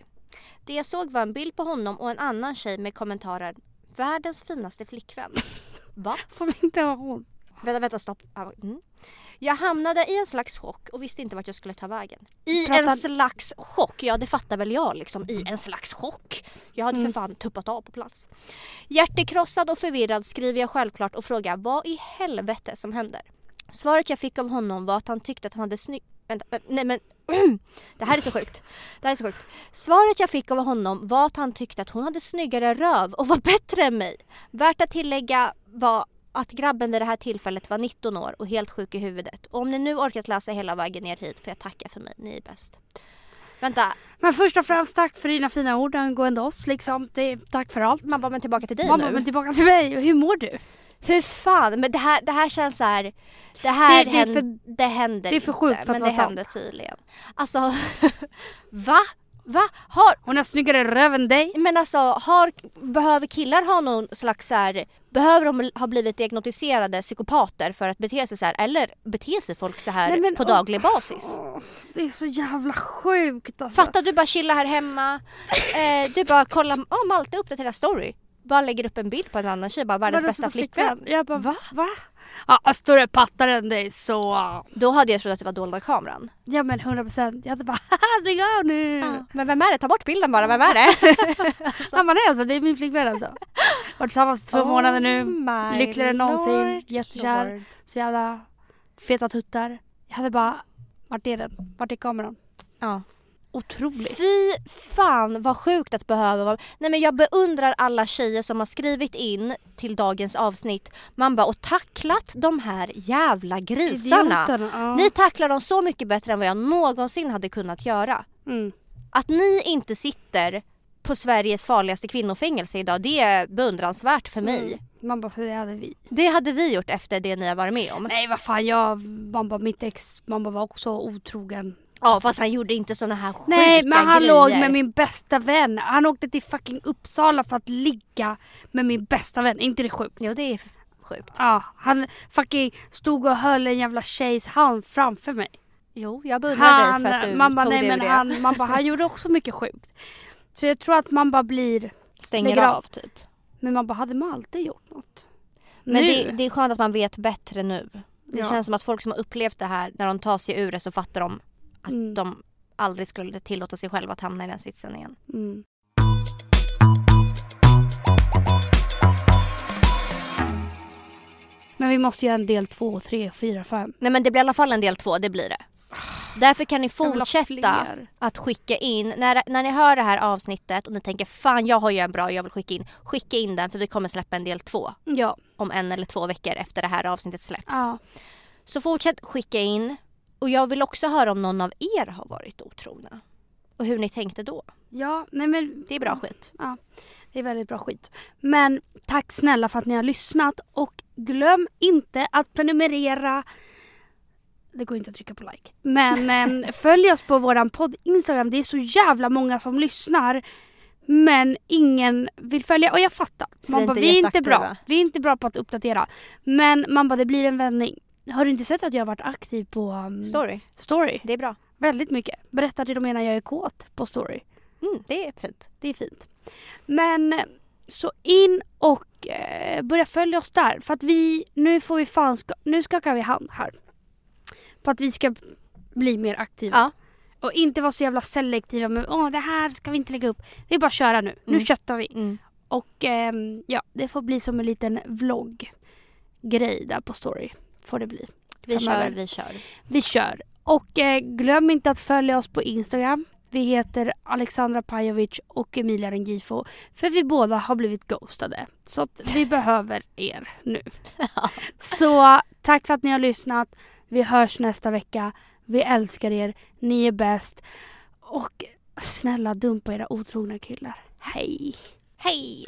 Det jag såg var en bild på honom och en annan tjej med kommentaren Världens finaste flickvän. Va? Som inte var hon. Vänta, vänta, stopp. Mm. Jag hamnade i en slags chock och visste inte vart jag skulle ta vägen. I Pratar- en slags chock? Ja, det fattar väl jag liksom. I en slags chock. Jag hade Mm. för fan tuppat av på plats. Hjärtekrossad och förvirrad skriver jag självklart och frågar vad i helvete som händer. Svaret jag fick av honom var att han tyckte att han hade snygg... Vänta, vänta, nej men... det här är så sjukt. Det här är så sjukt. Svaret jag fick av honom var att han tyckte att hon hade snyggare röv och var bättre än mig. Värt att tillägga var att grabben vid det här tillfället var 19 år och helt sjuk i huvudet. Och om ni nu orkat läsa hela vägen ner hit får jag tacka för mig, ni är bäst. Vänta, Men först och främst tack för dina fina ord angående oss liksom. Det, tack för allt. man bara men tillbaka till dig Mamma nu. men tillbaka till mig. Hur mår du? Hur fan, men det här, det här känns så här. Det här Det- det är hän- för- det händer det är för sjukt för att men vara det sant. händer tydligen. Alltså, va? Va? Har, Hon har snyggare röv än dig. men alltså, har, behöver killar ha någon slags så här, behöver de ha blivit diagnostiserade psykopater för att bete sig så här? Eller beter sig folk så här Nej, men- på daglig basis? Åh, det är så jävla sjukt alltså. Fatta du bara chillar här hemma, eh, du bara kollar, oh, Malte uppdaterar story. Bara lägger upp en bild på en annan tjej, bara världens bästa flickvän. Jag bara Va? va? Ja, större pattar än dig så... Då hade jag trott att det var dolda kameran. Ja men 100 procent. Jag hade bara haha lägg av nu. Ja. Men vem är det? Ta bort bilden bara, vem är det? Han bara nej alltså det är min flickvän alltså. Varit tillsammans i två månader nu. Oh Lyckligare än någonsin. lord, Jättekär. lord. Så jävla feta tuttar. Jag hade bara vart är den? Vart är kameran? Ja. Otroligt. Fy fan vad sjukt att behöva vara... Nej men jag beundrar alla tjejer som har skrivit in till dagens avsnitt. Man bara och tacklat de här jävla grisarna. Ja. Ni tacklar dem så mycket bättre än vad jag någonsin hade kunnat göra. Mm. Att ni inte sitter på Sveriges farligaste kvinnofängelse idag, det är beundransvärt för mig. Mm. Man bara för det hade vi. Det hade vi gjort efter det ni har varit med om. Nej vad fan jag, man bara mitt ex, man bara var också otrogen. Ja fast han gjorde inte såna här sjuka Nej men han grejer. låg med min bästa vän. Han åkte till fucking Uppsala för att ligga med min bästa vän. inte det sjukt? Jo det är sjukt. Ja, han fucking stod och höll en jävla tjejs hand framför mig. Jo jag beundrar dig för att du man bara, tog nej dig men det. han, man bara, han gjorde också mycket sjukt. Så jag tror att man bara blir, Stänger av. typ. men man bara, hade man alltid gjort något? Men det, det är skönt att man vet bättre nu. Det Ja. känns som att folk som har upplevt det här, när de tar sig ur det så fattar de att Mm. de aldrig skulle tillåta sig själva att hamna i den sitsen igen. Mm. Men vi måste göra en del två, tre, fyra, fem. Nej men det blir i alla fall en del två, det blir det. Därför kan ni fortsätta att skicka in, när, när ni hör det här avsnittet och ni tänker fan jag har ju en bra jag vill skicka in. Skicka in den för vi kommer släppa en del två Ja. om en eller två veckor efter det här avsnittet släpps. ja. Så fortsätt skicka in. Och jag vill också höra om någon av er har varit otrogna. Och hur ni tänkte då. Ja, nej men Det är bra skit. det är väldigt bra skit. Men tack snälla för att ni har lyssnat och glöm inte att prenumerera. Det går inte att trycka på like. Men em, följ oss på våran podd Instagram. Det är så jävla många som lyssnar. Men ingen vill följa och jag fattar. Man är bara, vi är inte bra. jätteaktiva." Vi är inte bra på att uppdatera. Men man bara, det blir en vändning. Har du inte sett att jag har varit aktiv på um, Story. story? Det är bra. Väldigt mycket. Berättar till de menar jag är kåt på story. Mm, det är fint. Det är fint. Men eh, så in och eh, börja följa oss där. För att vi, nu får vi fan, ska, nu skakar vi hand här. På att vi ska bli mer aktiva. Ja. Och inte vara så jävla selektiva med åh det här ska vi inte lägga upp. Det är bara att köra nu. Nu Mm. köttar vi. Mm. Och ehm, ja, det får bli som en liten vlogg-grej där på story. Får det bli. Vi Framöver. kör, vi kör. Vi kör. Och eh, glöm inte att följa oss på Instagram. Vi heter Alexandra Pajovic och Emilia Rengifo. För vi båda har blivit ghostade. Så att vi behöver er nu. Så tack för att ni har lyssnat. Vi hörs nästa vecka. Vi älskar er. Ni är bäst. Och snälla dumpa era otrogna killar. Hej! Hej!